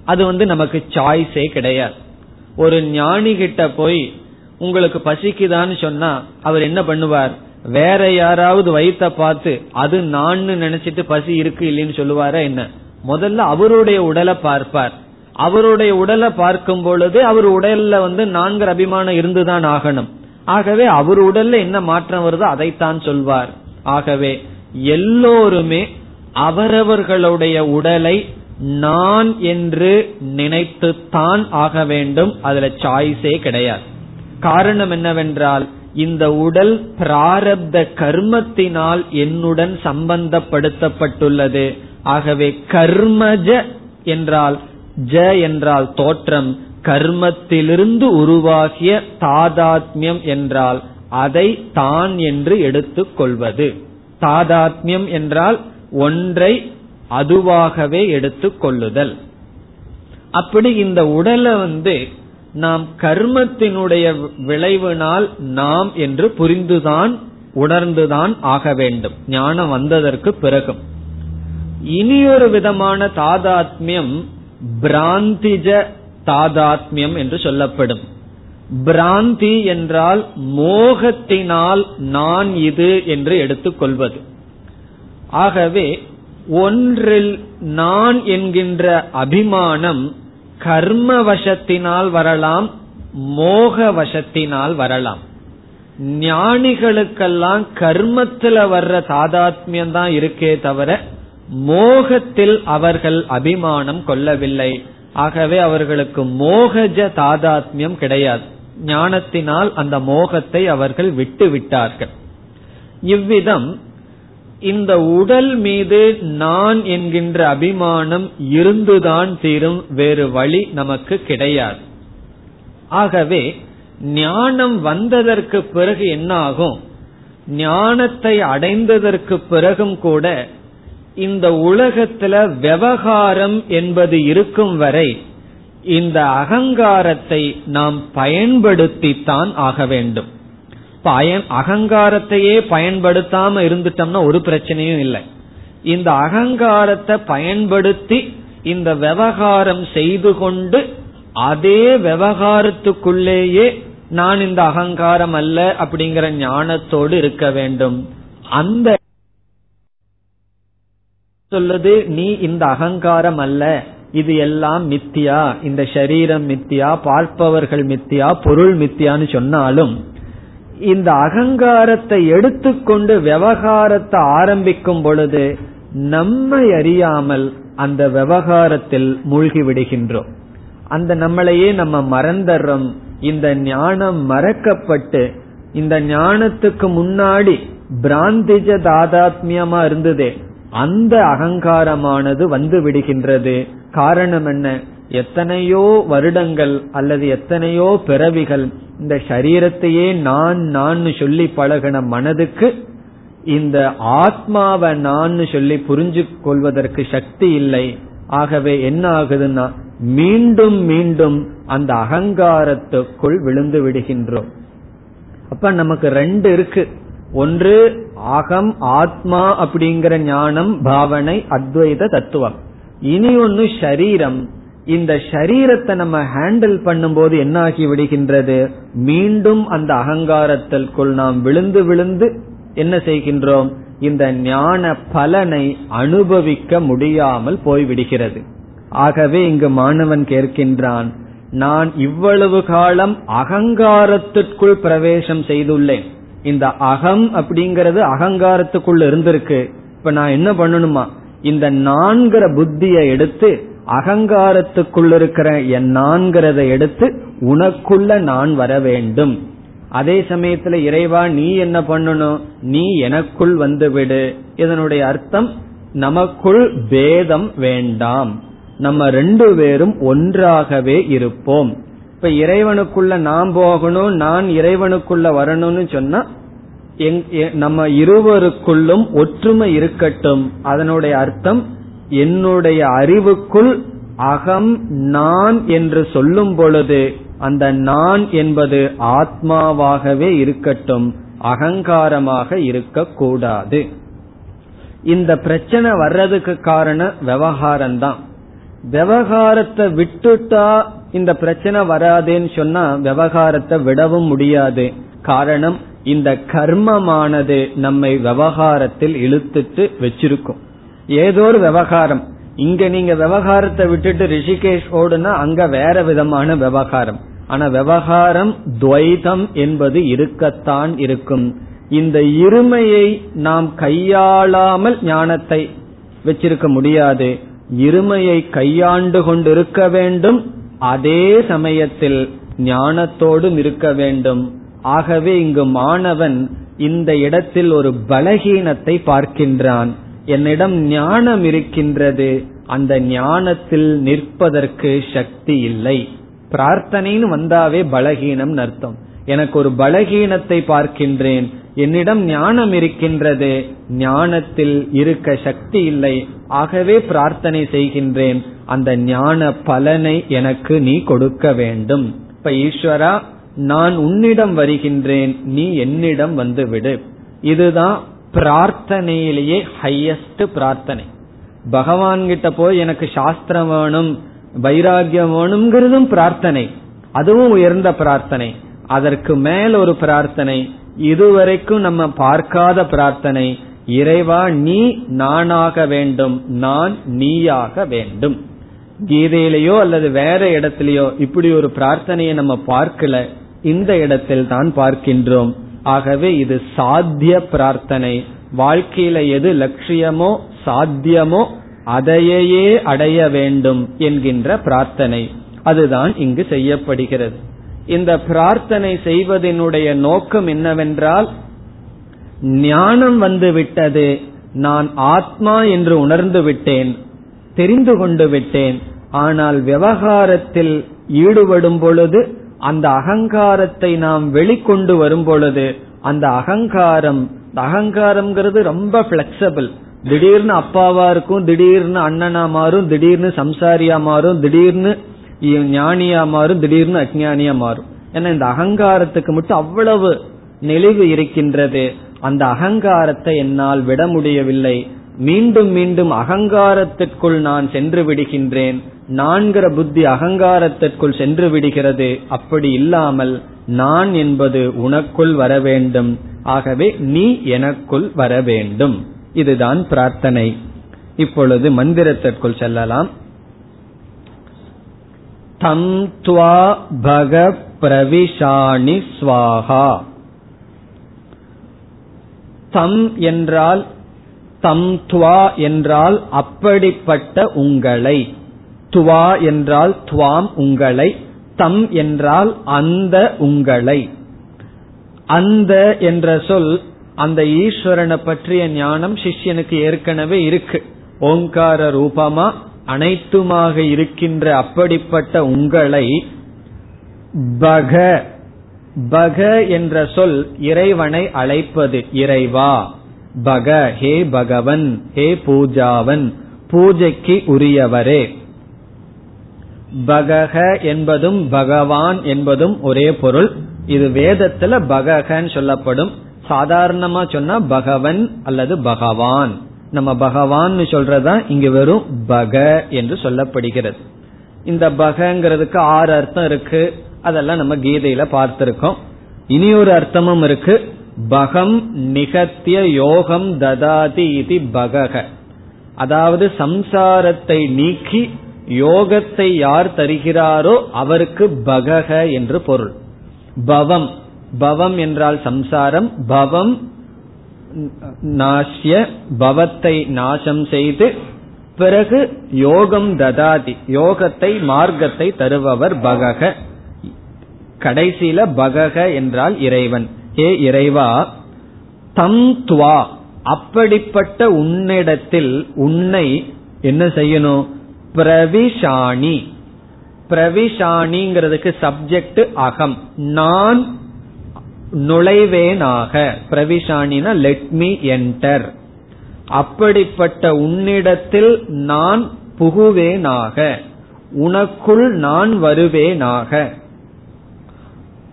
அது வந்து நமக்கு சாய்ஸே கிடையாது. ஒரு ஞானி கிட்ட போய் உங்களுக்கு பசிக்குதான்னு சொன்னா அவர் என்ன பண்ணுவார்? வேற யாராவது வயிற்ற பார்த்து அது நான் நினைச்சிட்டு பசி இருக்கு இல்லைன்னு சொல்லுவாரா என்ன? முதல்ல அவருடைய உடலை பார்ப்பார். அவருடைய உடலை பார்க்கும் பொழுது அவர் உடல்ல வந்து நான்கு அபிமானம் இருந்துதான் ஆகணும். ஆகவே அவர் உடல்ல என்ன மாற்றம் வருதோ அதைத்தான் சொல்வார். ஆகவே எல்லோருமே அவரவர்களுடைய உடலை நான் என்று நினைத்துத்தான் ஆக வேண்டும். அதுல சாய்ஸே கிடையாது. காரணம் என்னவென்றால் இந்த உடல் பிராரப்த கர்மத்தினால் என்னுடன் சம்பந்தப்படுத்தப்பட்டுள்ளது. ஆகவே கர்மஜ என்றால் ஜ என்றால் தோற்றம் கர்மத்திலிருந்து உருவாகிய தாதாத்மியம் என்றால் அதை தான் என்று எடுத்துக் கொள்வது. தாதாத்மியம் என்றால் ஒன்றை அதுவாகவே எடுத்துக் கொள்ளுதல். அப்படி இந்த உடலை வந்து நாம் கர்மத்தினுடைய விளைவினால் நாம் என்று புரிந்துதான் உணர்ந்துதான் ஆக வேண்டும். ஞானம் வந்ததற்கு பிறகும் இனியொரு விதமான தாதாத்மியம் பிராந்திஜ தாதாத்மியம் என்று சொல்லப்படும். பிராந்தி என்றால் மோகத்தினால் நான் இது என்று எடுத்துக்கொள்வது ஆகவே ஒன்றில் நான் என்கின்ற அபிமானம் கர்ம வசத்தினால் வரலாம் மோக வசத்தினால் வரலாம். ஞானிகளுக்கெல்லாம் கர்மத்துல வர்ற தாதாத்மியம் தான் இருக்கே தவிர மோகத்தில் அவர்கள் அபிமானம் கொள்ளவில்லை. ஆகவே அவர்களுக்கு மோகஜ தாதாத்மியம் கிடையாது. ஞானத்தினால் அந்த மோகத்தை அவர்கள் விட்டு விட்டார்கள். இவ்விதம் இந்த உடல் மீது நான் என்கின்ற அபிமானம் இருந்துதான் தீரும் வேறு வழி நமக்கு கிடையாது. ஆகவே ஞானம் வந்ததற்கு பிறகு என்ன ஆகும் ஞானத்தை அடைந்ததற்கு பிறகும் கூட இந்த உலகத்துல விவகாரம் என்பது இருக்கும் வரை இந்த அகங்காரத்தை நாம் பயன்படுத்தித்தான் ஆக வேண்டும். பயன் அகங்காரத்தையே பயன்படுத்தாம இருந்துட்டோம்னா ஒரு பிரச்சனையும் இல்லை. இந்த அகங்காரத்தை பயன்படுத்தி இந்த விவகாரம் செய்து கொண்டு அதே விவகாரத்துக்குள்ளேயே நான் இந்த அகங்காரம் அல்ல அப்படிங்கிற ஞானத்தோடு இருக்க வேண்டும். அந்த சொல்லுது நீ இந்த அகங்காரம் அல்ல. இது எல்லாம் மித்தியா. இந்த சரீரம் மித்தியா. பார்ப்பவர்கள் மித்தியா. பொருள் மித்தியான்னு சொன்னாலும் இந்த அகங்காரத்தை எடுத்துக்கொண்டு விவகாரத்தை ஆரம்பிக்கும் பொழுது நம்மை அறியாமல் அந்த விவகாரத்தில் மூழ்கி விடுகின்றோம். அந்த நம்மளையே நம்ம மறந்துறோம் இந்த ஞானம் மறக்கப்பட்டு இந்த ஞானத்துக்கு முன்னாடி பிராந்திஜ தாதாத்மியமா இருந்ததே. அந்த அகங்காரமானது வந்து விடுகின்றது. காரணம் என்ன? எத்தனையோ வருடங்கள் அல்லது எத்தனையோ பிறவிகள் இந்த சரீரத்தையே நான் நான் சொல்லி பழகின மனதுக்கு இந்த ஆத்மாவை நான் சொல்லி புரிஞ்சு கொள்வதற்கு சக்தி இல்லை. ஆகவே என்ன ஆகுதுன்னா மீண்டும் மீண்டும் அந்த அகங்காரத்துக்குள் விழுந்து விடுகின்றோம். அப்ப நமக்கு ரெண்டு இருக்கு. ஒன்று அகம் ஆத்மா அப்படிங்கிற ஞானம் பாவனை அத்வைத தத்துவம். இனி ஒன்னு ஷரீரம். இந்த ஷரீரத்தை நம்ம ஹேண்டில் பண்ணும்போது என்ன ஆகி விடுகின்றது? மீண்டும் அந்த அகங்காரத்திற்குள் நாம் விழுந்து விழுந்து என்ன செய்கின்றோம்? இந்த ஞான பலனை அனுபவிக்க முடியாமல் போய்விடுகிறது. ஆகவே இங்கு மாணவன் கேட்கின்றான் நான் இவ்வளவு காலம் அகங்காரத்திற்குள் பிரவேசம் செய்துள்ளேன். இந்த அகம் அப்படிங்கறது அகங்காரத்துக்குள்ள இருந்திருக்கு. இப்ப நான் என்ன பண்ணணுமா? இந்த நான்கிற புத்தியை எடுத்து அகங்காரத்துக்குள்ள இருக்கிற என் நான்கிறத எடுத்து உனக்குள்ள நான் வர வேண்டும். அதே சமயத்துல இறைவா நீ என்ன பண்ணணும்? நீ எனக்குள் வந்துவிடு இதனுடைய அர்த்தம் நமக்குள் பேதம் வேண்டாம். நம்ம ரெண்டு பேரும் ஒன்றாகவே இருப்போம். இப்ப இறைவனுக்குள்ள நான் போகணும் நான் இறைவனுக்குள்ள வரணும்னு சொன்னா நம்ம இருவருக்குள்ளும் ஒற்றுமை இருக்கட்டும். அதனுடைய அர்த்தம் என்னுடைய அறிவுக்குள் அகம் நான் என்று சொல்லும் பொழுது அந்த நான் என்பது ஆத்மாவாகவே இருக்கட்டும் அகங்காரமாக இருக்கக்கூடாது. இந்த பிரச்சனை வர்றதுக்கு காரணம் விவகாரம் தான் விவகாரத்தை விட்டுட்டா இந்த பிரச்சனை வராதுன்னு சொன்னா விவகாரத்தை விடவும் முடியாது. காரணம் இந்த கர்மமானது நம்மை விவகாரத்தில் இழுத்துட்டு வச்சிருக்கும். ஏதோ ஒரு விவகாரம். இங்க நீங்க விவகாரத்தை விட்டுட்டு ரிஷிகேஷ் ஓடுனா அங்க வேற விதமான விவகாரம். ஆனா விவகாரம் துவைதம் என்பது இருக்கத்தான் இருக்கும். இந்த இருமையை நாம் கையாளாமல் ஞானத்தை வச்சிருக்க முடியாது. இருமையை கையாண்டு கொண்டிருக்க வேண்டும். அதே சமயத்தில் ஞானத்தோடும் இருக்க வேண்டும். ஆகவே இங்கு மாணவன் இந்த இடத்தில் ஒரு பலகீனத்தை பார்க்கின்றான். என்னிடம் ஞானம் இருக்கின்றது. அந்த ஞானத்தில் நிற்பதற்கு சக்தி இல்லை. பிரார்த்தனைன்னு வந்தாவே பலகீனம் அர்த்தம். எனக்கு ஒரு பலகீனத்தை பார்க்கின்றேன். என்னிடம் ஞானம் இருக்கின்றது. ஞானத்தில் இருக்க சக்தி இல்லை. ஆகவே பிரார்த்தனை செய்கின்றேன். அந்த ஞான பலனை எனக்கு நீ கொடுக்க வேண்டும். இப்ப ஈஸ்வரா நான் உன்னிடம் வருகின்றேன். நீ என்னிடம் வந்துவிடு. இதுதான் பிரார்த்தனையிலேயே ஹையஸ்ட் பிரார்த்தனை. பகவான் கிட்ட போய் எனக்கு சாஸ்திரம் வேணும் வைராகியம் வேணுங்கிறதும் பிரார்த்தனை. அதுவும் உயர்ந்த பிரார்த்தனை. அதற்கு மேல் ஒரு பிரார்த்தனை. இதுவரைக்கும் நம்ம பார்க்காத பிரார்த்தனை இறைவா நீ நானாக வேண்டும் நான் நீயாக வேண்டும். கீதையிலேயோ அல்லது வேற இடத்திலேயோ இப்படி ஒரு பிரார்த்தனையை நம்ம பார்க்கல இந்த இடத்தில் தான் பார்க்கின்றோம். ஆகவே இது சாத்திய பிரார்த்தனை. வாழ்க்கையில எது லட்சியமோ சாத்தியமோ அதையே அடைய வேண்டும் என்கின்ற பிரார்த்தனை. அதுதான் இங்கு செய்யப்படுகிறது. இந்த பிரார்த்தனை செய்வதனுடைய நோக்கம் என்னவென்றால் ஞானம் வந்து விட்டது நான் ஆத்மா என்று உணர்ந்து விட்டேன் தெரிந்து கொண்டு விட்டேன் ஆனால் விவகாரத்தில் ஈடுபடும் பொழுது அந்த அகங்காரத்தை நாம் வெளிக்கொண்டு வரும் பொழுது அந்த அகங்காரம் அகங்காரம்ங்கிறது ரொம்ப பிளெக்சபிள் திடீர்னு அப்பாவா இருக்கும் திடீர்னு அண்ணனா மாறும் திடீர்னு சம்சாரியா மாறும் திடீர்னு ஞானியா மாறும் திடீர்னு அஜ்ஞானியா மாறும். ஏன்னா இந்த அகங்காரத்துக்கு மட்டும் அவ்வளவு நெளிவு இருக்கின்றது. அந்த அகங்காரத்தை என்னால் விட முடியவில்லை. மீண்டும் மீண்டும் அகங்காரத்திற்குள் நான் சென்று விடுகின்றேன். நான்கிற புத்தி அகங்காரத்திற்குள் சென்று விடுகிறது. அப்படி இல்லாமல் நான் என்பது உனக்குள் வர வேண்டும். ஆகவே நீ எனக்குள் வர வேண்டும். இதுதான் பிரார்த்தனை. இப்பொழுது மந்திரத்திற்குள் செல்லலாம். தம் துவா பக பிரவிஷாணி ஸ்வாகா தம் என்றால் தம் துவா என்றால் அப்படிப்பட்ட உங்களை. துவா என்றால் துவாம் உங்களை. தம் என்றால் அந்த உங்களை. அந்த என்ற சொல் அந்த ஈஸ்வரனை பற்றிய ஞானம் சிஷ்யனுக்கு ஏற்கனவே இருக்கு. ஓங்கார ரூபமா அனைத்துமாக இருக்கின்ற அப்படிப்பட்ட உங்களை பக பக என்ற சொல் இறைவனை அழைப்பது. இறைவா பக ஹே பகவன் ஹே பூஜாவன் பூஜைக்கு உரியவரே. பகக என்பதும் பகவான் என்பதும் ஒரே பொருள். இது வேதத்துல பககன்னு சொல்லப்படும். சாதாரணமா சொன்னா பகவன் அல்லது பகவான். நம்ம பகவான் சொல்றதா இங்க வெறும் பக என்று சொல்லப்படுகிறது. இந்த பகங்கிறதுக்கு ஆறு அர்த்தம் இருக்கு. அதெல்லாம் நம்ம கீதையில பார்த்திருக்கோம். இனி ஒரு அர்த்தமும் இருக்கு. பகம் நிகத்திய யோகம் ததாதி இது பகக. அதாவது சம்சாரத்தை நீக்கி யோகத்தை யார் தருகிறாரோ அவருக்கு பகக என்று பொருள். பவம். பவம் என்றால் சம்சாரம். பவம் நாசிய பவத்தை நாசம் செய்து பிறகு யோகம் ததாதி யோகத்தை மார்க்கத்தை தருபவர் பகக. கடைசியில பகக என்றால் இறைவன். ஏ இறைவா தம் துவா அப்படிப்பட்ட உன்னிடத்தில் உன்னை என்ன செய்யணும்? பிரவிஷாணி. பிரவிஷாணிங்கிறதுக்கு சப்ஜெக்ட் அகம். நான் நுழைவேனாக. பிரவிஷாணினா லெட் மீ என்டர் அப்படிப்பட்ட உன்னிடத்தில் நான் புகுவேனாக. உனக்குள் நான் வருவேனாக.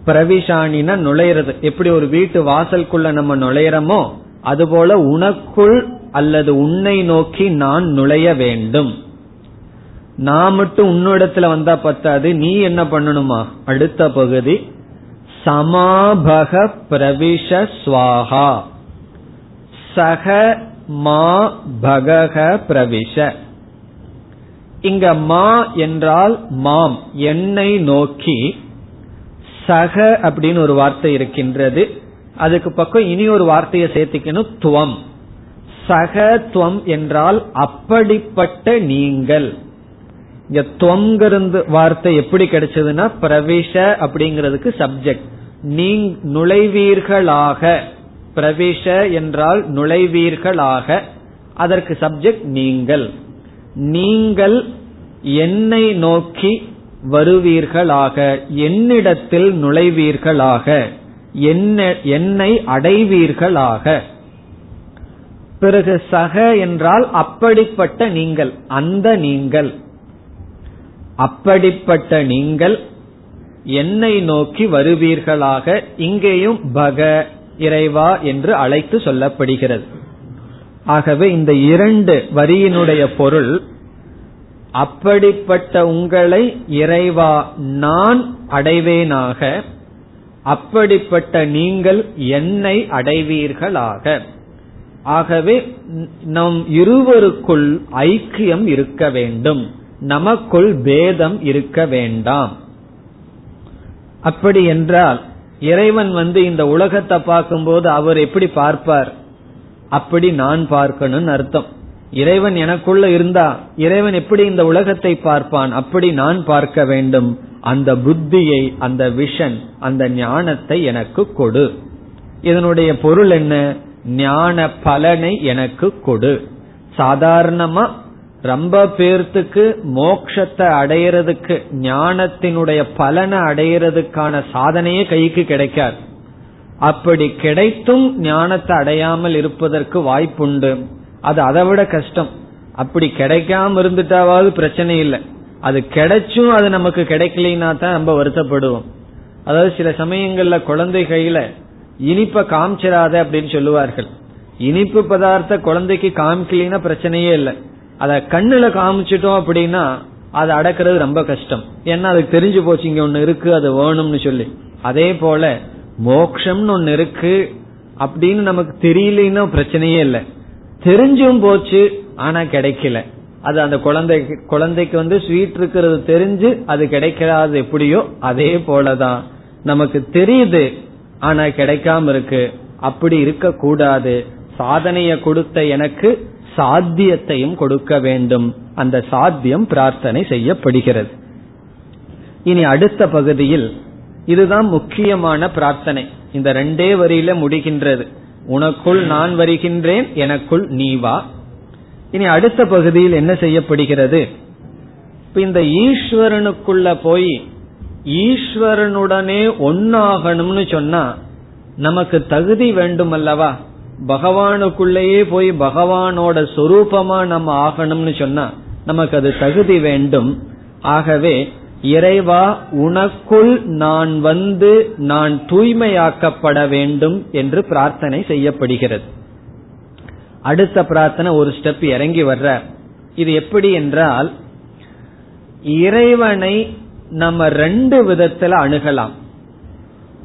பிரவிஷாணினா நுழையிறது. எப்படி ஒரு வீட்டு வாசலுக்குள்ள நம்ம நுழையிறோமோ அதுபோல உனக்குள் அல்லது உன்னை நோக்கி நான் நுழைய வேண்டும். நான் மட்டும் உன்னிடத்துல வந்தா பத்தாது. நீ என்ன பண்ணணுமா? அடுத்த பகுதி. சமாபக பிரவிஷ சுவாகா சக மா பகக பிரவிஷ. இங்க மா என்றால் மாம் என்னை நோக்கி. சக அப்படின்னு ஒரு வார்த்தை இருக்கின்றது. அதுக்கு பக்கம் இனி ஒரு வார்த்தையை சேர்த்திக்கணும் துவம். சக துவம் என்றால் அப்படிப்பட்ட நீங்கள். இங்க துவங்கிருந்து வார்த்தை எப்படி கிடைச்சதுன்னா பிரவிஷ அப்படிங்கிறதுக்கு சப்ஜெக்ட் நீ நுழைவீர்களாக. பிரவிஷ என்றால் நுழைவீர்களாக. அதற்கு சப்ஜெக்ட் நீங்கள். நீங்கள் என்னை நோக்கி வருவீர்களாக. என்னிடத்தில் நுழைவீர்களாக. என்னை அடைவீர்களாக. பிறகு சக என்றால் அப்படிப்பட்ட நீங்கள் அந்த நீங்கள். அப்படிப்பட்ட நீங்கள் என்னை நோக்கி வருவீர்களாக இங்கேயும் பக இறைவா என்று அழைத்து சொல்லப்படுகிறது. ஆகவே இந்த இரண்டு வரியினுடைய பொருள் அப்படிப்பட்ட உங்களை இறைவா நான் அடைவேனாக அப்படிப்பட்ட நீங்கள் என்னை அடைவீர்களாக. ஆகவே நம் இருவருக்குள் ஐக்கியம் இருக்க வேண்டும். நமக்குள் பேதம் இருக்க வேண்டாம். அப்படி என்றால் இறைவன் வந்து இந்த உலகத்தை பார்க்கும்போது அவர் எப்படி பார்ப்பார்? அப்படி நான் பார்க்கணும்னு அர்த்தம். இறைவன் எனக்குள்ள இருந்தா இறைவன் எப்படி இந்த உலகத்தை பார்ப்பான்? அப்படி நான் பார்க்க வேண்டும். அந்த புத்தியை அந்த விஷன் அந்த ஞானத்தை எனக்கு கொடு. இதனுடைய பொருள் என்ன? ஞான பலனை எனக்கு கொடு. சாதாரணமா ரொம்ப பேர்த்துக்கு மோக்ஷத்தை அடையிறதுக்கு ஞானத்தினுடைய பலனை அடையிறதுக்கான சாதனையே கைக்கு கிடைக்காது. அப்படி கிடைத்தும் ஞானத்தை அடையாமல் இருப்பதற்கு வாய்ப்புண்டு. அது அதை விட கஷ்டம். அப்படி கிடைக்காம இருந்துட்டாவது பிரச்சனை இல்லை. அது கிடைச்சும் அது நமக்கு கிடைக்கலைன்னா தான் நம்ம வருத்தப்படுவோம். அதாவது சில சமயங்கள்ல குழந்தை கையில இனிப்ப காமிச்சிடாத அப்படின்னு சொல்லுவார்கள். இனிப்பு பதார்த்த குழந்தைக்கு காமிக்கலைன்னா பிரச்சனையே இல்லை. அத கண்ணுல காமிச்சிட்டோம் அப்படின்னா அதை அடக்கிறது ரொம்ப கஷ்டம். ஏன்னா அதுக்கு தெரிஞ்சு போச்சு இங்க ஒன்னு இருக்கு அது வேணும்னு சொல்லி. அதே போல மோக்ஷம்னு ஒன்னு இருக்கு அப்படின்னு நமக்கு தெரியலன்னா பிரச்சனையே இல்லை. தெரிஞ்சும் போச்சு ஆனா கிடைக்கல. அது அந்த குழந்தை குழந்தைக்கு வந்து ஸ்வீட் இருக்கிறது தெரிஞ்சு அது கிடைக்காது எப்படியோ அதே போலதான். நமக்கு தெரியுது ஆனா கிடைக்காம இருக்கு. அப்படி இருக்க கூடாது சாதனைய கொடுத்த எனக்கு சாத்தியத்தையும் கொடுக்க வேண்டும். அந்த சாத்தியம் பிரார்த்தனை செய்யப்படுகிறது. இனி அடுத்த பகுதியில் இதுதான் முக்கியமான பிரார்த்தனை. இந்த ரெண்டே வரியில முடிகின்றது. உனக்குள் நான் வருகின்றேன் எனக்குள் நீ வா. இனி அடுத்த பகுதியில் என்ன செய்யப்படுகிறது? இப்ப இந்த ஈஸ்வரனுக்குள்ள போய் ஈஸ்வரனுடனே ஒன்னாகணும்னு சொன்னா நமக்கு தகுதி வேண்டும் அல்லவா பகவானுக்குள்ளேயே போய் பகவானோட சொரூபமா நம்ம ஆகணும்னு சொன்னா நமக்கு அது தகுதி வேண்டும். ஆகவே இறைவா உனக்குள் நான் வந்து நான் தூய்மையாக்கப்பட வேண்டும் என்று பிரார்த்தனை செய்யப்படுகிறது. அடுத்த பிரார்த்தனை ஒரு ஸ்டெப் இறங்கி வர்ற இது எப்படி என்றால் இறைவனை நம்ம ரெண்டு விதத்துல அணுகலாம்.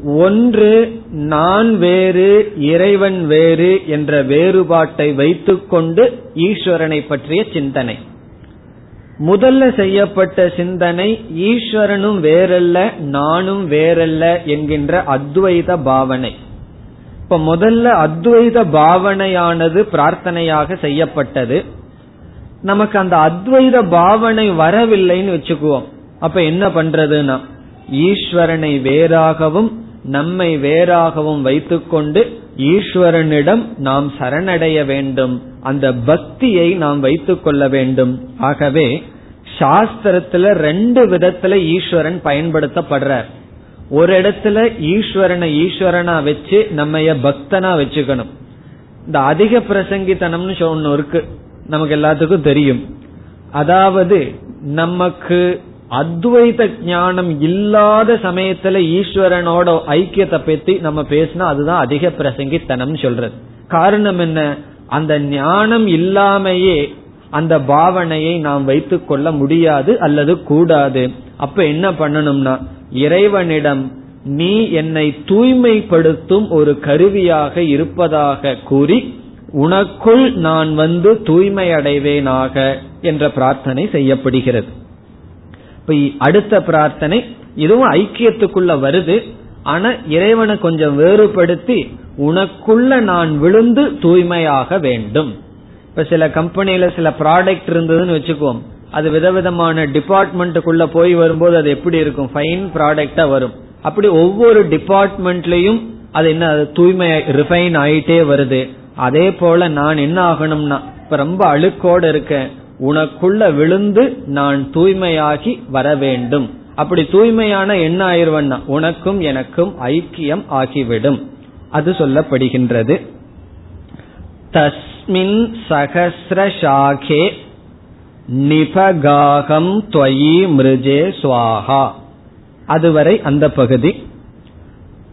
ஒன்று நான் வேறு இறைவன் வேறு என்ற வேறுபாட்டை வைத்துக்கொண்டு ஈஸ்வரனை பற்றிய சிந்தனை. முதல்ல செய்யப்பட்ட சிந்தனை ஈஸ்வரனும் வேறல்ல நானும் வேறல்ல என்கின்ற அத்வைத பாவனை. இப்ப முதல்ல அத்வைத பாவனையானது பிரார்த்தனையாக செய்யப்பட்டது. நமக்கு அந்த அத்வைத பாவனை வரவில்லைன்னு வச்சுக்குவோம். அப்ப என்ன பண்றதுன்னா ஈஸ்வரனை வேறாகவும் நம்மை வேறாகவும் வைத்துக்கொண்டு ஈஸ்வரனிடம் நாம் சரணடைய வேண்டும். அந்த பக்தியை நாம் வைத்துக் கொள்ள வேண்டும். ஆகவே சாஸ்திரத்துல ரெண்டு விதத்துல ஈஸ்வரன் பயன்படுத்தப்படுறார். ஒரு இடத்துல ஈஸ்வரனை ஈஸ்வரனா வச்சு நம்ம பக்தனா வச்சுக்கணும். இந்த அதிக பிரசங்கித்தனம்னு ஒண்ணு இருக்கு. நமக்கு எல்லாத்துக்கும் தெரியும். அதாவது நமக்கு அத்வைத ஞானம் இல்லாத சமயத்துல ஈஸ்வரனோட ஐக்கியத்தை பத்தி நம்ம பேசினா அதுதான் அதிக பிரசங்கித்தனம் சொல்றது. காரணம் என்ன? அந்த ஞானம் இல்லாமையே அந்த பாவனையை நாம் வைத்துக் கொள்ள முடியாது அல்லது கூடாது. அப்ப என்ன பண்ணணும்னா இறைவனிடம் நீ என்னை தூய்மைப்படுத்தும் ஒரு கருவியாக இருப்பதாக கூறி உனக்குள் நான் வந்து தூய்மை அடைவேனாக என்ற பிரார்த்தனை செய்யப்படுகிறது. இப்ப அடுத்த பிரார்த்தனை இதுவும் ஐக்கியத்துக்குள்ள வருது. ஆனா இறைவனை கொஞ்சம் வேறுபடுத்தி உனக்குள்ள நான் விழுந்து தூய்மையாக வேண்டும். இப்ப சில கம்பெனியில சில ப்ராடக்ட் இருந்ததுன்னு வச்சுக்கோம் அது விதவிதமான டிபார்ட்மெண்ட்டுக்குள்ள போய் வரும்போது அது எப்படி இருக்கும்? ஃபைன் ப்ராடக்டா வரும். அப்படி ஒவ்வொரு டிபார்ட்மெண்ட்லயும் அது என்ன? தூய்மை ரிஃபைன் ஆயிட்டே வருது. அதே போல நான் என்ன ஆகணும்னா இப்ப ரொம்ப அழுக்கோட இருக்கேன். உனக்குள்ள விழுந்து நான் தூய்மையாகி வர வேண்டும் அப்படி தூய்மையான என்ன ஆயிருவன்னா உனக்கும் எனக்கும் ஐக்கியம் ஆகிவிடும். அது சொல்லப்படுகின்றது. தஸ்மின் சஹஸ்ரஷாகே நிபகாகம் துவயி மிருஜே ஸ்வாஹா அதுவரை அந்த பகுதி.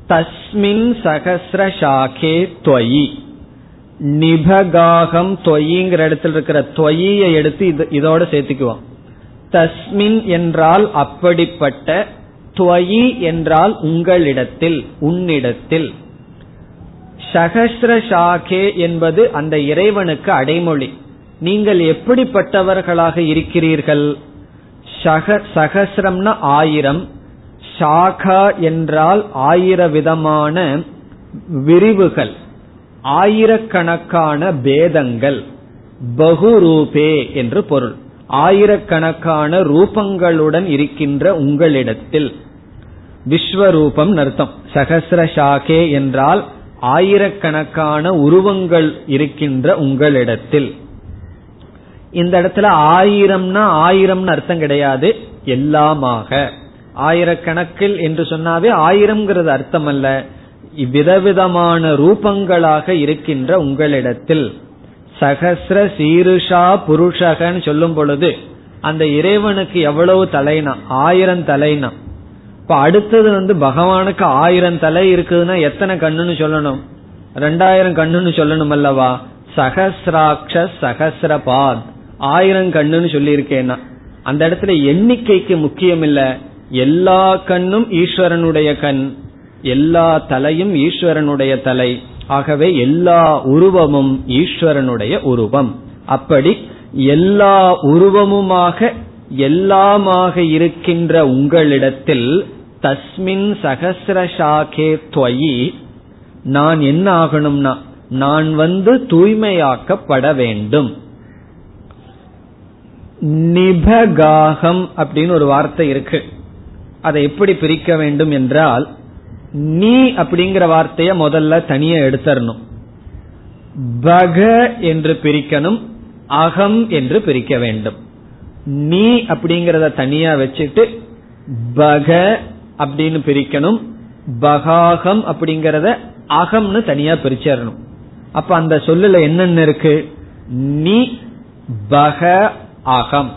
தஸ்மின் சகசிரசாகே துவயி. நிபகாகம் தொயிங்கிற இடத்துல இருக்கிற தொயியை எடுத்து இதோட சேர்த்துக்குவோம். தஸ்மின் என்றால் அப்படிப்பட்ட துவயி என்றால் உங்களிடத்தில் உன்னிடத்தில். சகசிர ஷாகே என்பது அந்த இறைவனுக்கு அடைமொழி. நீங்கள் எப்படிப்பட்டவர்களாக இருக்கிறீர்கள்? சகசிரம்னா ஆயிரம். ஷாகா என்றால் ஆயிர விதமான விரிவுகள். ஆயிரக்கணக்கான பேதங்கள் பகுரூபே என்று பொருள். ஆயிரக்கணக்கான ரூபங்களுடன் இருக்கின்ற உங்களிடத்தில் விஸ்வரூபம் அர்த்தம் சகசிரசாகே என்றால் ஆயிரக்கணக்கான உருவங்கள் இருக்கின்ற உங்களிடத்தில். இந்த இடத்துல ஆயிரம்னா ஆயிரம்னு அர்த்தம் கிடையாது. எல்லாமாக. ஆயிரக்கணக்கில் என்று சொன்னாவே ஆயிரம்ங்கிறது அர்த்தம் அல்ல விதவிதமான ரூபங்களாக இருக்கின்ற உங்களிடத்தில் சகசிர சீருஷா புருஷகன்னு சொல்லும் பொழுது அந்த இறைவனுக்கு எவ்வளவு தலைனா? ஆயிரம் தலைனா. இப்ப அடுத்தது வந்து பகவானுக்கு ஆயிரம் தலை இருக்குதுன்னா எத்தனை கண்ணுன்னு சொல்லணும்? ரெண்டாயிரம் கண்ணுன்னு சொல்லணும் அல்லவா? சகசிராட்ச சகசிரபாத். ஆயிரம் கண்ணுன்னு சொல்லியிருக்கேன்னா. அந்த இடத்துல எண்ணிக்கைக்கு முக்கியம் இல்ல எல்லா கண்ணும் ஈஸ்வரனுடைய கண். எல்லா தலையும் ஈஸ்வரனுடைய தலை. ஆகவே எல்லா உருவமும் ஈஸ்வரனுடைய உருவம். அப்படி எல்லா உருவமுமாக எல்லாமாக இருக்கின்ற உங்களிடத்தில் தஸ்மின் சகசிரசாகே துவயி நான் என்ன ஆகணும்னா நான் வந்து தூய்மையாக்கப்பட வேண்டும். நிபகாகம் அப்படின்னு ஒரு வார்த்தை இருக்கு. அதை எப்படி பிரிக்க வேண்டும் என்றால் நீ அப்படிங்கிற வார்த்தைய முதல்ல தனியா எடுத்தரணும். பக என்று பிரிக்கணும் அகம் என்று பிரிக்க வேண்டும். நீ அப்படிங்கறத தனியா வச்சுட்டு பக அப்படின்னு பிரிக்கணும் பகாகம் அப்படிங்கறத அகம்னு தனியா பிரிச்சிடணும் அப்ப அந்த சொல்லுல என்னென்ன இருக்கு? நீ பக அகம்.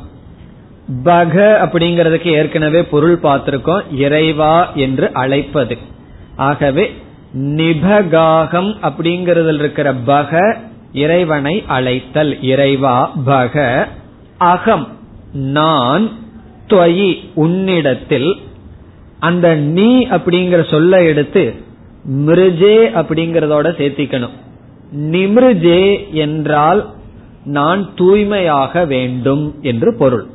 பக அப்படிங்கறதுக்கு ஏற்கனவே பொருள் பார்த்திருக்கோம் இறைவா என்று அழைப்பது. ஆகவே நிபகாகம் அப்படிங்கறதுல இருக்கிற பக இறைவனை அழைத்தல். இறைவா பக அகம் நான் துவயி உன்னிடத்தில். அந்த நீ அப்படிங்கிற சொல்ல எடுத்து மிருஜே அப்படிங்கறதோட சேர்த்திக்கணும். நிமிருஜே என்றால் நான் தூய்மையாக வேண்டும் என்று பொருள்.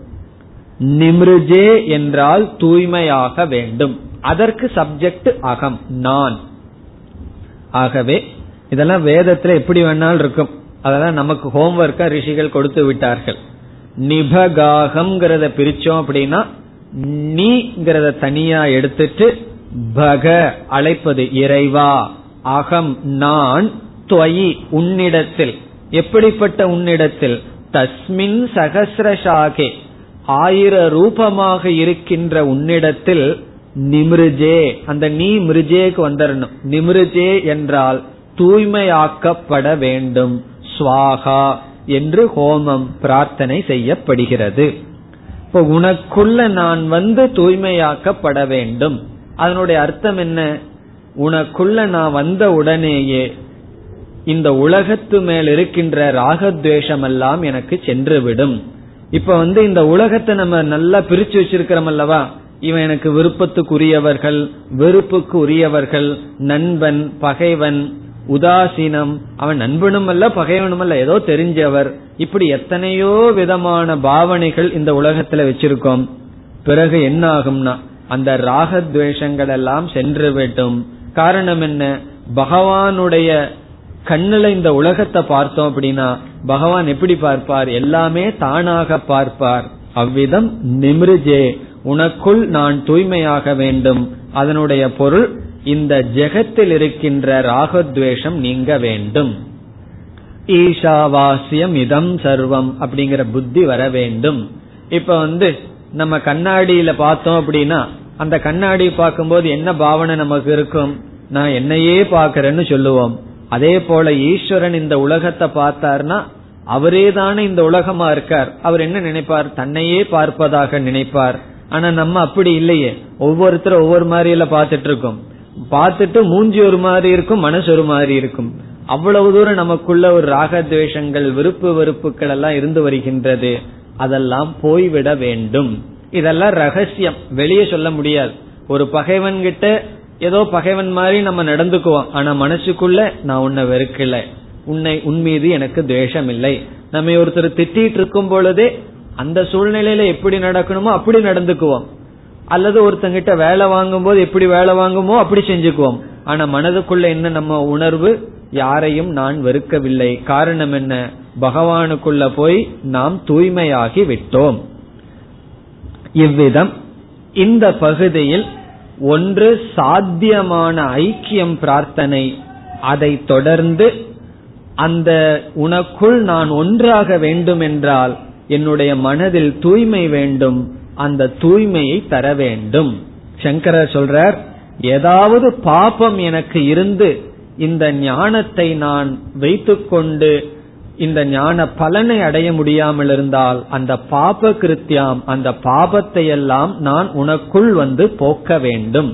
நிமிருஜே என்றால் தூய்மையாக வேண்டும். அதற்கு சப்ஜெக்ட் அகம் நான். ஆகவே இதெல்லாம் வேதத்துல எப்படி வேணாலும் இருக்கும். அதெல்லாம் நமக்கு ஹோம்ஒர்க்கா ரிஷிகள் கொடுத்து விட்டார்கள். நிபகாகம்ங்கிறத பிரிச்சோம் அப்படின்னா நீங்கிறத தனியா எடுத்துட்டு பக அழைப்பது இறைவா. அகம் நான் துவயி உன்னிடத்தில். எப்படிப்பட்ட உன்னிடத்தில்? தஸ்மின் சகசிரசாகே. ஆயிர ரூபமாக இருக்கின்ற உன்னிடத்தில் நிமிருஜே. அந்த நீ மிருஜேக்கு வந்துடணும் நிமிருஜே என்றால் தூய்மையாக்கப்பட வேண்டும். சுவாகா என்று ஹோமம் பிரார்த்தனை செய்யப்படுகிறது. இப்போ உனக்குள்ள நான் வந்து தூய்மையாக்கப்பட வேண்டும். அதனுடைய அர்த்தம் என்ன? உனக்குள்ள நான் வந்த உடனேயே இந்த உலகத்து மேல் இருக்கின்ற ராகத்வேஷம் எல்லாம் எனக்கு சென்றுவிடும். இப்ப வந்து இந்த உலகத்தை நம்ம நல்லா பிரிச்சு வச்சிருக்கிறோம் அல்லவா? இவன் எனக்கு விருப்பத்துக்குரியவர்கள் வெறுப்புக்கு உரியவர்கள் நண்பன் பகைவன் உதாசீனம். அவன் நண்பனும் அல்ல பகைவனும் அல்ல ஏதோ தெரிஞ்சவர். இப்படி எத்தனையோ விதமான பாவனைகள் இந்த உலகத்துல வச்சிருக்கோம். பிறகு என்ன ஆகும்னா அந்த ராகத்வேஷங்கள் எல்லாம் சென்று விட்டும் காரணம் என்ன? பகவானுடைய கண்ணுல இந்த உலகத்தை பார்த்தோம் அப்படின்னா பகவான் எப்படி பார்ப்பார்? எல்லாமே தானாக பார்ப்பார். அவ்விதம் நிமிருஜே. உனக்குள் நான் தூய்மையாக வேண்டும். அதனுடைய பொருள் இந்த ஜெகத்தில் இருக்கின்ற ராகத்வேஷம் நீங்க வேண்டும். ஈஷாவாசியம் இதம் சர்வம் அப்படிங்கிற புத்தி வர வேண்டும். இப்ப வந்து நம்ம கண்ணாடியில பார்த்தோம் அப்படின்னா அந்த கண்ணாடி பார்க்கும்போது என்ன பாவனை நமக்கு இருக்கும்? நான் என்னையே பாக்கிறேன்னு சொல்லுவோம். அதே போல ஈஸ்வரன் இந்த உலகத்தை பார்த்தார்னா அவரே தானே இந்த உலகமா இருக்கார். அவர் என்ன நினைப்பார்? தன்னையே பார்ப்பதாக நினைப்பார். ஆனா நம்ம அப்படி இல்லையே. ஒவ்வொருத்தரும் ஒவ்வொரு மாதிரியில பாத்துட்டு இருக்கோம் பார்த்துட்டு மூஞ்சி ஒரு மாதிரி இருக்கும் மனசு ஒரு மாதிரி இருக்கும். அவ்வளவு தூரம் நமக்குள்ள ஒரு ராகத்வேஷங்கள் விருப்பு வெறுப்புகள் எல்லாம் இருந்து வருகின்றது. அதெல்லாம் போய்விட வேண்டும். இதெல்லாம் ரகசியம். வெளியே சொல்ல முடியாது. ஒரு பகைவன் கிட்ட ஏதோ பகைவன் மாதிரி நம்ம நடந்துக்குவோம். ஆனா மனசுக்குள்ள நான் உன்னை வெறுக்கல. உன்னை உன் மீது எனக்கு துவேஷம் இல்லை. நம்ம ஒருத்தர் திட்டிட்டு இருக்கும் பொழுதே அந்த சூழ்நிலையில எப்படி நடக்கணுமோ அப்படி நடந்துக்குவோம். அல்லது ஒருத்தங்கிட்ட வேலை வாங்கும் போது எப்படி வேலை வாங்குமோ அப்படி செஞ்சுக்குவோம். ஆனா மனதுக்குள்ள என்ன நம்ம உணர்வு? யாரையும் நான் வெறுக்கவில்லை. காரணம் என்ன? பகவானுக்குள்ள போய் நாம் தூய்மையாகி விட்டோம். இவ்விதம் இந்த பகுதியில் ஒன்று சாத்தியமான ஐக்கியம் பிரார்த்தனை. அதை தொடர்ந்து அந்த உனக்குள் நான் ஒன்றாக வேண்டும் என்றால் என்னுடைய மனதில் தூய்மை வேண்டும் அந்த தூய்மையை தர வேண்டும். சங்கரர் சொல்றார் ஏதாவது பாபம் எனக்கு இருந்து இந்த ஞானத்தை நான் வைத்துக்கொண்டு இந்த ஞான பலனை அடைய முடியாமல் இருந்தால் அந்த பாப கிருத்தியாம் அந்த பாபத்தை எல்லாம் நான் உனக்குள் வந்து போக்க வேண்டும்.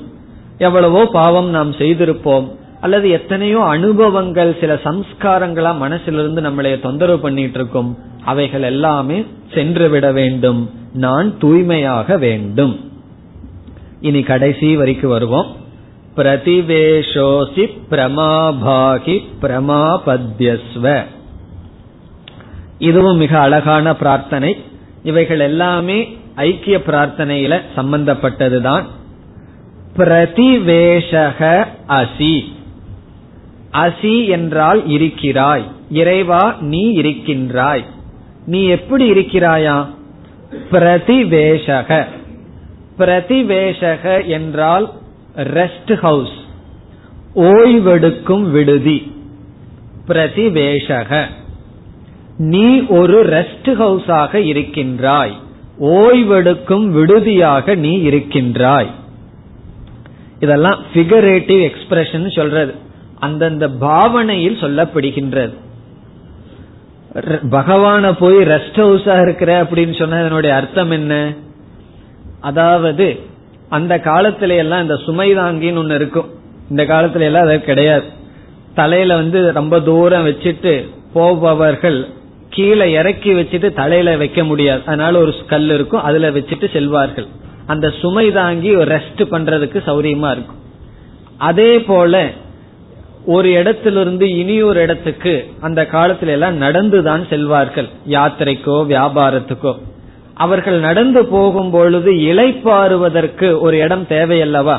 எவ்வளவோ பாவம் நாம் செய்திருப்போம் அல்லது எத்தனையோ அனுபவங்கள் சில சம்ஸ்காரங்களா மனசிலிருந்து நம்மளைய தொந்தரவு பண்ணிட்டு இருக்கும் அவைகள் எல்லாமே சென்று விட வேண்டும். நான் தூய்மையாக வேண்டும். இனி கடைசி வரைக்கும் வருவோம். பிரதிவேஷோசி பிரமாபாகி பிரமாபத்யஸ்வ. இதுவும் மிக அழகான பிரார்த்தனை. இவைகள் எல்லாமே ஐக்கிய பிரார்த்தனையில சம்பந்தப்பட்டதுதான். பிரதிவேஷக அசி. அசி என்றால் இருக்கிறாய். இறைவா நீ இருக்கின்றாய். நீ எப்படி இருக்கிறாயா? பிரதிவேஷக. பிரதிவேஷக என்றால் ரெஸ்ட் ஹவுஸ் ஓய்வெடுக்கும் விடுதி. பிரதிவேஷக. நீ ஒரு ரெஸ்ட் ஹவுஸாக இருக்கின்றாய். ஓய்வெடுக்கும் விடுதியாக நீ இருக்கின்றாய். இதெல்லாம் பிகரேட்டிவ் எக்ஸ்பிரஷன் சொல்றது. அந்தந்த பாவனையில் சொல்லப்படுகின்றது. பகவான போய் ரெஸ்ட் ஹவுஸா இருக்கிற அப்படின்னு சொன்ன அதனுடைய அர்த்தம் என்ன? அதாவது அந்த காலத்துல எல்லாம் இந்த சுமை தாங்கின்னு ஒண்ணு இருக்கும். இந்த காலத்துல எல்லாம் அது கிடையாது. தலையில வந்து ரொம்ப தூரம் வச்சுட்டு போபவர்கள் கீழே இறக்கி வச்சுட்டு தலையில வைக்க முடியாது. அதனால ஒரு கல் இருக்கும் அதுல வச்சுட்டு செல்வார்கள். அந்த சுமை தாங்கி ரெஸ்ட் பண்றதுக்கு சௌரியமா இருக்கும். அதே போல ஒரு இடத்திலிருந்து இனி ஒரு இடத்துக்கு அந்த காலத்துல எல்லாம் நடந்துதான் செல்வார்கள். யாத்திரைக்கோ வியாபாரத்துக்கோ. அவர்கள் நடந்து போகும் பொழுது இலைப்பாறுவதற்கு ஒரு இடம் தேவையல்லவா?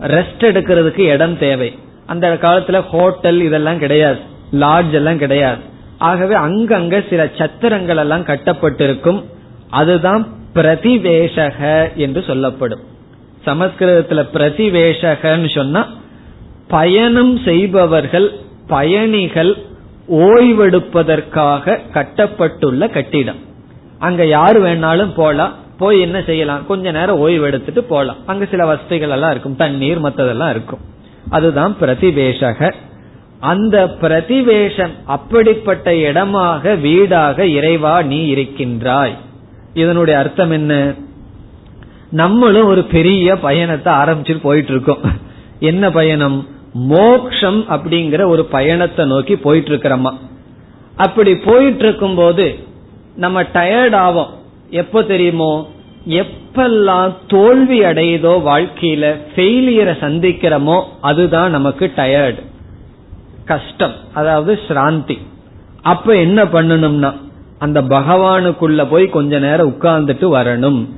ரெஸ்ட் எடுக்கிறதுக்கு இடம் தேவை. அந்த காலத்துல ஹோட்டல் இதெல்லாம் கிடையாது. லாட்ஜ் எல்லாம் கிடையாது. ஆகவே அங்கங்க சில சத்திரங்கள் எல்லாம் கட்டப்பட்டிருக்கும். அதுதான் பிரதிவேஷக என்று சொல்லப்படும். சமஸ்கிருதத்துல பிரதிவேஷகன்னு சொன்னா பயணம் செய்பவர்கள் பயணிகள் ஓய்வெடுப்பதற்காக கட்டப்பட்டுள்ள கட்டிடம். அங்க யாரு வேணாலும் போலாம். போய் என்ன செய்யலாம்? கொஞ்ச நேரம் ஓய்வு எடுத்துட்டு போலாம். அங்க சில வசதிகள் எல்லாம் இருக்கும். தண்ணீர் மத்ததெல்லாம் இருக்கும். அதுதான் பிரதிவேஷக. அந்த பிரதிவேஷம் அப்படிப்பட்ட இடமாக வீடாக இறைவா நீ இருக்கின்றாய். இதனுடைய அர்த்தம் என்ன? நம்மளும் ஒரு பெரிய பயணத்தை ஆரம்பிச்சுட்டு போயிட்டு இருக்கோம். என்ன பயணம்? மோக்ஷம் அப்படிங்கிற ஒரு பயணத்தை நோக்கி போயிட்டு இருக்கிறோமா அப்படி போயிட்டு இருக்கும் போது நம்ம டயர்ட் ஆவோம். எப்ப தெரியுமோ? எப்பெல்லாம் தோல்வி அடையுதோ வாழ்க்கையில ஃபெயிலியரை சந்திக்கிறோமோ அதுதான் நமக்கு டயர்டு கஷ்டம் அதாவது சிராந்தி. அப்ப என்ன பண்ணணும்னா அந்த பகவானுக்குள்ள போய் கொஞ்ச நேரம் உட்கார்ந்துட்டு வரணும்.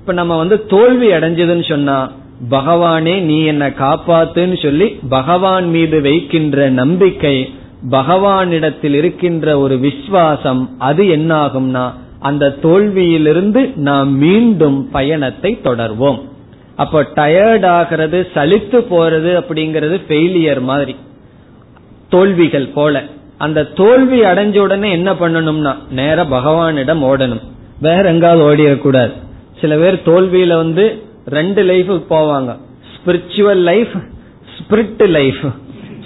இப்ப நம்ம வந்து தோல்வி அடைஞ்சதுன்னு சொன்னா பகவானே நீ என்னை காப்பாத்துன்னு சொல்லி பகவான் மீது வைக்கின்ற நம்பிக்கை பகவானிடத்தில் இருக்கின்ற ஒரு விசுவாசம் அது என்னாகும்னா அந்த தோல்வியிலிருந்து நாம் மீண்டும் பயணத்தை தொடர்வோம். அப்போ டயர்ட் ஆகிறது சலித்து போறது அப்படிங்கிறது ஃபெயிலியர் மாதிரி. தோல்விகள் போல. அந்த தோல்வி அடைஞ்ச உடனே என்ன பண்ணணும்னா நேர பகவானிடம் ஓடணும். வேற எங்காவது ஓடிடக்கூடாது. சில பேர் தோல்வியில வந்து ரெண்டு லைஃபுக்கு போவாங்க. ஸ்பிரிச்சுவல் லைஃப் ஸ்பிரிட் லைஃப்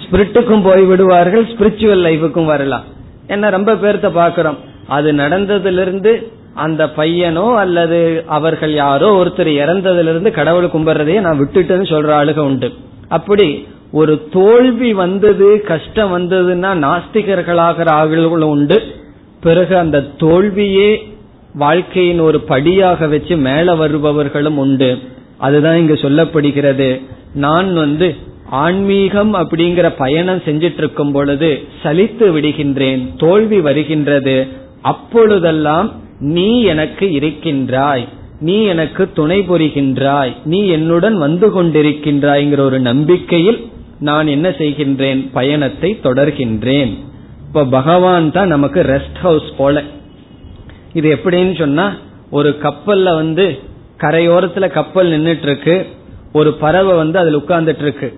ஸ்பிரிட்டுக்கும் போய் விடுவார்கள் ஸ்பிரிச்சுவல் லைஃபுக்கும் வரலாம். என்ன ரொம்ப பேர்த்த பாக்குறோம் அது நடந்ததிலிருந்து அந்த பையனோ அல்லது அவர்கள் யாரோ ஒருத்தர் இறந்ததிலிருந்து கடவுள் கும்பிடுறதையே நான் விட்டுட்டேன்னு சொல்ற ஆளுக உண்டு. அப்படி ஒரு தோல்வி வந்தது கஷ்டம் வந்ததுன்னா நாஸ்திகர்களாகிற ஆளுகளும் உண்டு. பிறகு அந்த தோல்வியே வாழ்க்கையின் ஒரு படியாக வச்சு மேல வருபவர்களும் உண்டு. அதுதான் இங்கு சொல்லப்படுகிறது. நான் வந்து ஆன்மீகம் அப்படிங்கிற பயணம் செஞ்சிட்டு இருக்கும் பொழுது சலித்து விடுகின்றேன் தோல்வி வருகின்றது. அப்பொழுதெல்லாம் நீ எனக்கு இருக்கின்றாய். நீ எனக்கு துணை புரிகின்றாய். நீ என்னுடன் வந்து கொண்டிருக்கின்றாய்ங்கிற ஒரு நம்பிக்கையில் நான் என்ன செய்கின்றேன்? பயணத்தை தொடர்கின்றேன். இப்ப பகவான் தான் நமக்கு ரெஸ்ட் ஹவுஸ் போல இது எப்படின்னு சொன்னா ஒரு கப்பல்ல வந்து கரையோரத்துல கப்பல் நின்றுட்டு இருக்கு ஒரு பறவை வந்து அதுல உட்கார்ந்துட்டு இருக்கு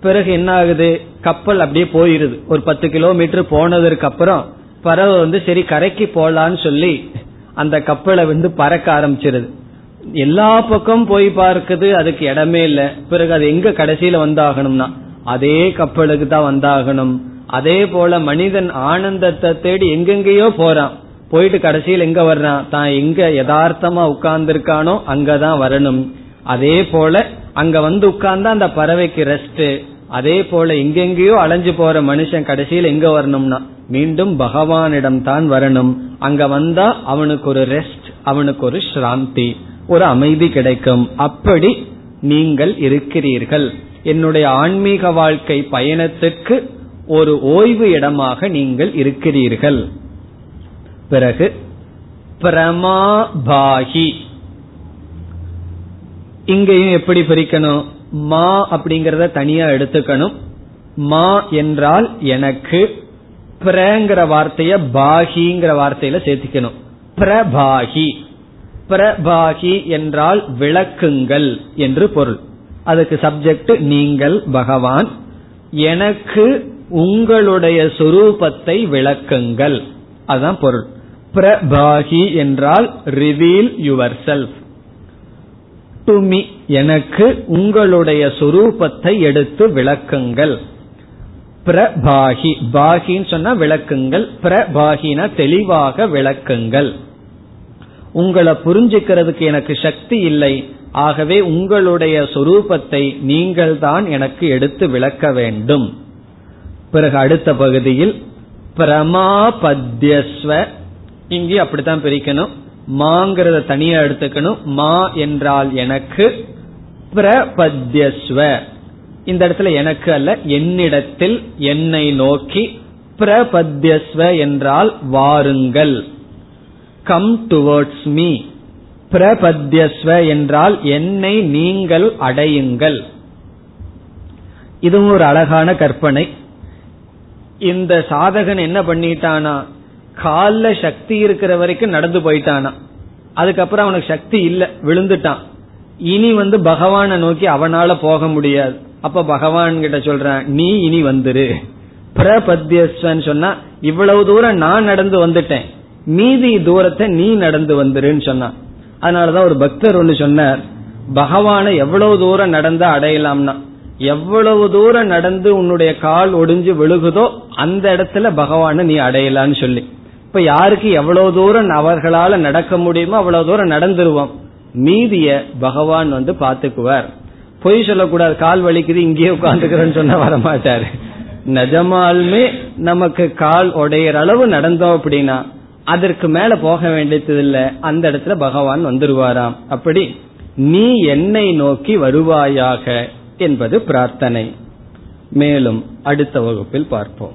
பிறகு என்ன ஆகுது கப்பல் அப்படியே போயிருது. ஒரு பத்து கிலோமீட்டர் போனதற்கு அப்புறம் பறவை வந்து சரி கரைக்கு போலான்னு சொல்லி அந்த கப்பலை வந்து பறக்க ஆரம்பிச்சிருது. எல்லா பக்கம் போய் பார்க்குது அதுக்கு இடமே இல்ல. பிறகு அது எங்க கடைசியில வந்தாகணும்னா அதே கப்பலுக்கு தான் வந்தாகணும். அதே போல மனிதன் ஆனந்தத்தை தேடி எங்கெங்கேயோ போறான். போயிட்டு கடைசியில் எங்க வர்றான் தான் எங்க யதார்த்தமா உட்கார்ந்துருக்கானோ அங்கதான் வரணும். அதே போல அங்க வந்து உட்கார்ந்தா அந்த பறவைக்கு ரெஸ்ட் அதே போல எங்கெங்கயோ அலைஞ்சு போற மனுஷன் கடைசியில் எங்க வரணும்னா மீண்டும் பகவானிடம் தான் வரணும். அங்க வந்தா அவனுக்கு ஒரு ரெஸ்ட் அவனுக்கு ஒரு சாந்தி ஒரு அமைதி கிடைக்கும். அப்படி நீங்கள் இருக்கிறீர்கள். என்னுடைய ஆன்மீக வாழ்க்கை பயணத்துக்கு ஒரு ஓய்வு இடமாக நீங்கள் இருக்கிறீர்கள். பிறகு பிரமாபாகி இங்கேயும் எப்படி பிரிக்கணும்? மா அப்படிங்கறத தனியா எடுத்துக்கணும். மா என்றால் எனக்கு பிரங்கிற வார்த்தைய பாகிங்கிற வார்த்தையில சேர்த்துக்கணும். பிரபாகி பிரபாகி என்றால் விளக்குங்கள் என்று பொருள். அதுக்கு சப்ஜெக்ட் நீங்கள் பகவான் எனக்கு உங்களுடைய சொரூபத்தை விளக்குங்கள். அதுதான் பொருள். பிரபாகி என்றால் reveal yourself to me எனக்கு உங்களுடைய சொரூபத்தை எடுத்து விளக்குங்கள். பிரபாகி பாகின்னு சொன்னா விளக்குங்கள். பிரபாகினா தெளிவாக விளக்குங்கள். உங்களை புரிஞ்சுக்கிறதுக்கு எனக்கு சக்தி இல்லை. ஆகவே உங்களுடைய சொரூபத்தை நீங்கள் தான் எனக்கு எடுத்து விளக்க வேண்டும். பிறகு அடுத்த பகுதியில் பிரமாபத்யஸ்வ இங்கே அப்படித்தான் பிரிக்கணும். மாங்கிறத தனியா எடுத்துக்கணும். மா என்றால் எனக்கு பிரபத்யஸ்வ இந்த இடத்துல எனக்கு அல்ல என்னிடத்தில் என்னை நோக்கி பிரபத்யஸ்வ என்றால் வாருங்கள். கம் டுவர்ட்ஸ் மீ பிரபத்யஸ்வ என்றால் என்னை நீங்கள் அடையுங்கள். இதுவும் ஒரு அழகான கற்பனை. இந்த சாதகன் என்ன பண்ணிட்டானா கால்ல சக்தி இருக்கிற வரைக்கும் நடந்து போயிட்டானா? அதுக்கப்புறம் அவனுக்கு சக்தி இல்ல விழுந்துட்டான். இனி வந்து பகவானை நோக்கி அவனால போக முடியாது. அப்ப பகவான் கிட்ட சொல்றான் நீ இனி வந்துரு. பிரபத்யஸ்வன் சொன்னா இவ்வளவு தூரம் நான் நடந்து வந்துட்டேன். மீதி தூரத்தை நீ நடந்து வந்துருன்னு சொன்னான். அதனாலதான் ஒரு பக்தர் ஒண்ணு சொன்னார் பகவானை எவ்வளவு தூரம் நடந்தா அடையலாம்னா எவ்வளவு தூரம் நடந்து உன்னுடைய கால் ஒடிஞ்சு விழுகுதோ அந்த இடத்துல பகவான நீ அடையலான்னு சொல்லி. இப்ப யாருக்கு எவ்வளவு தூரம் அவர்களால நடக்க முடியுமோ அவ்வளவு தூரம் நடந்துருவோம். மீதிய பகவான் வந்து பாத்துக்குவார் பொய் சொல்லக்கூடாது கால் வலிக்குது இங்கேயே உட்காந்துக்கிறேன்னு சொன்னா வரமாட்டாரு. நிஜமாலுமே நமக்கு கால் உடையிற அளவு நடந்தோம் அப்படின்னா அதற்கு மேல போக வேண்டியது இல்ல அந்த இடத்துல பகவான் வந்துருவாராம். அப்படி நீ என்னை நோக்கி வருவாயாக என்பது பிரார்த்தனை. மேலும் அடுத்த வகுப்பில் பார்ப்போம்.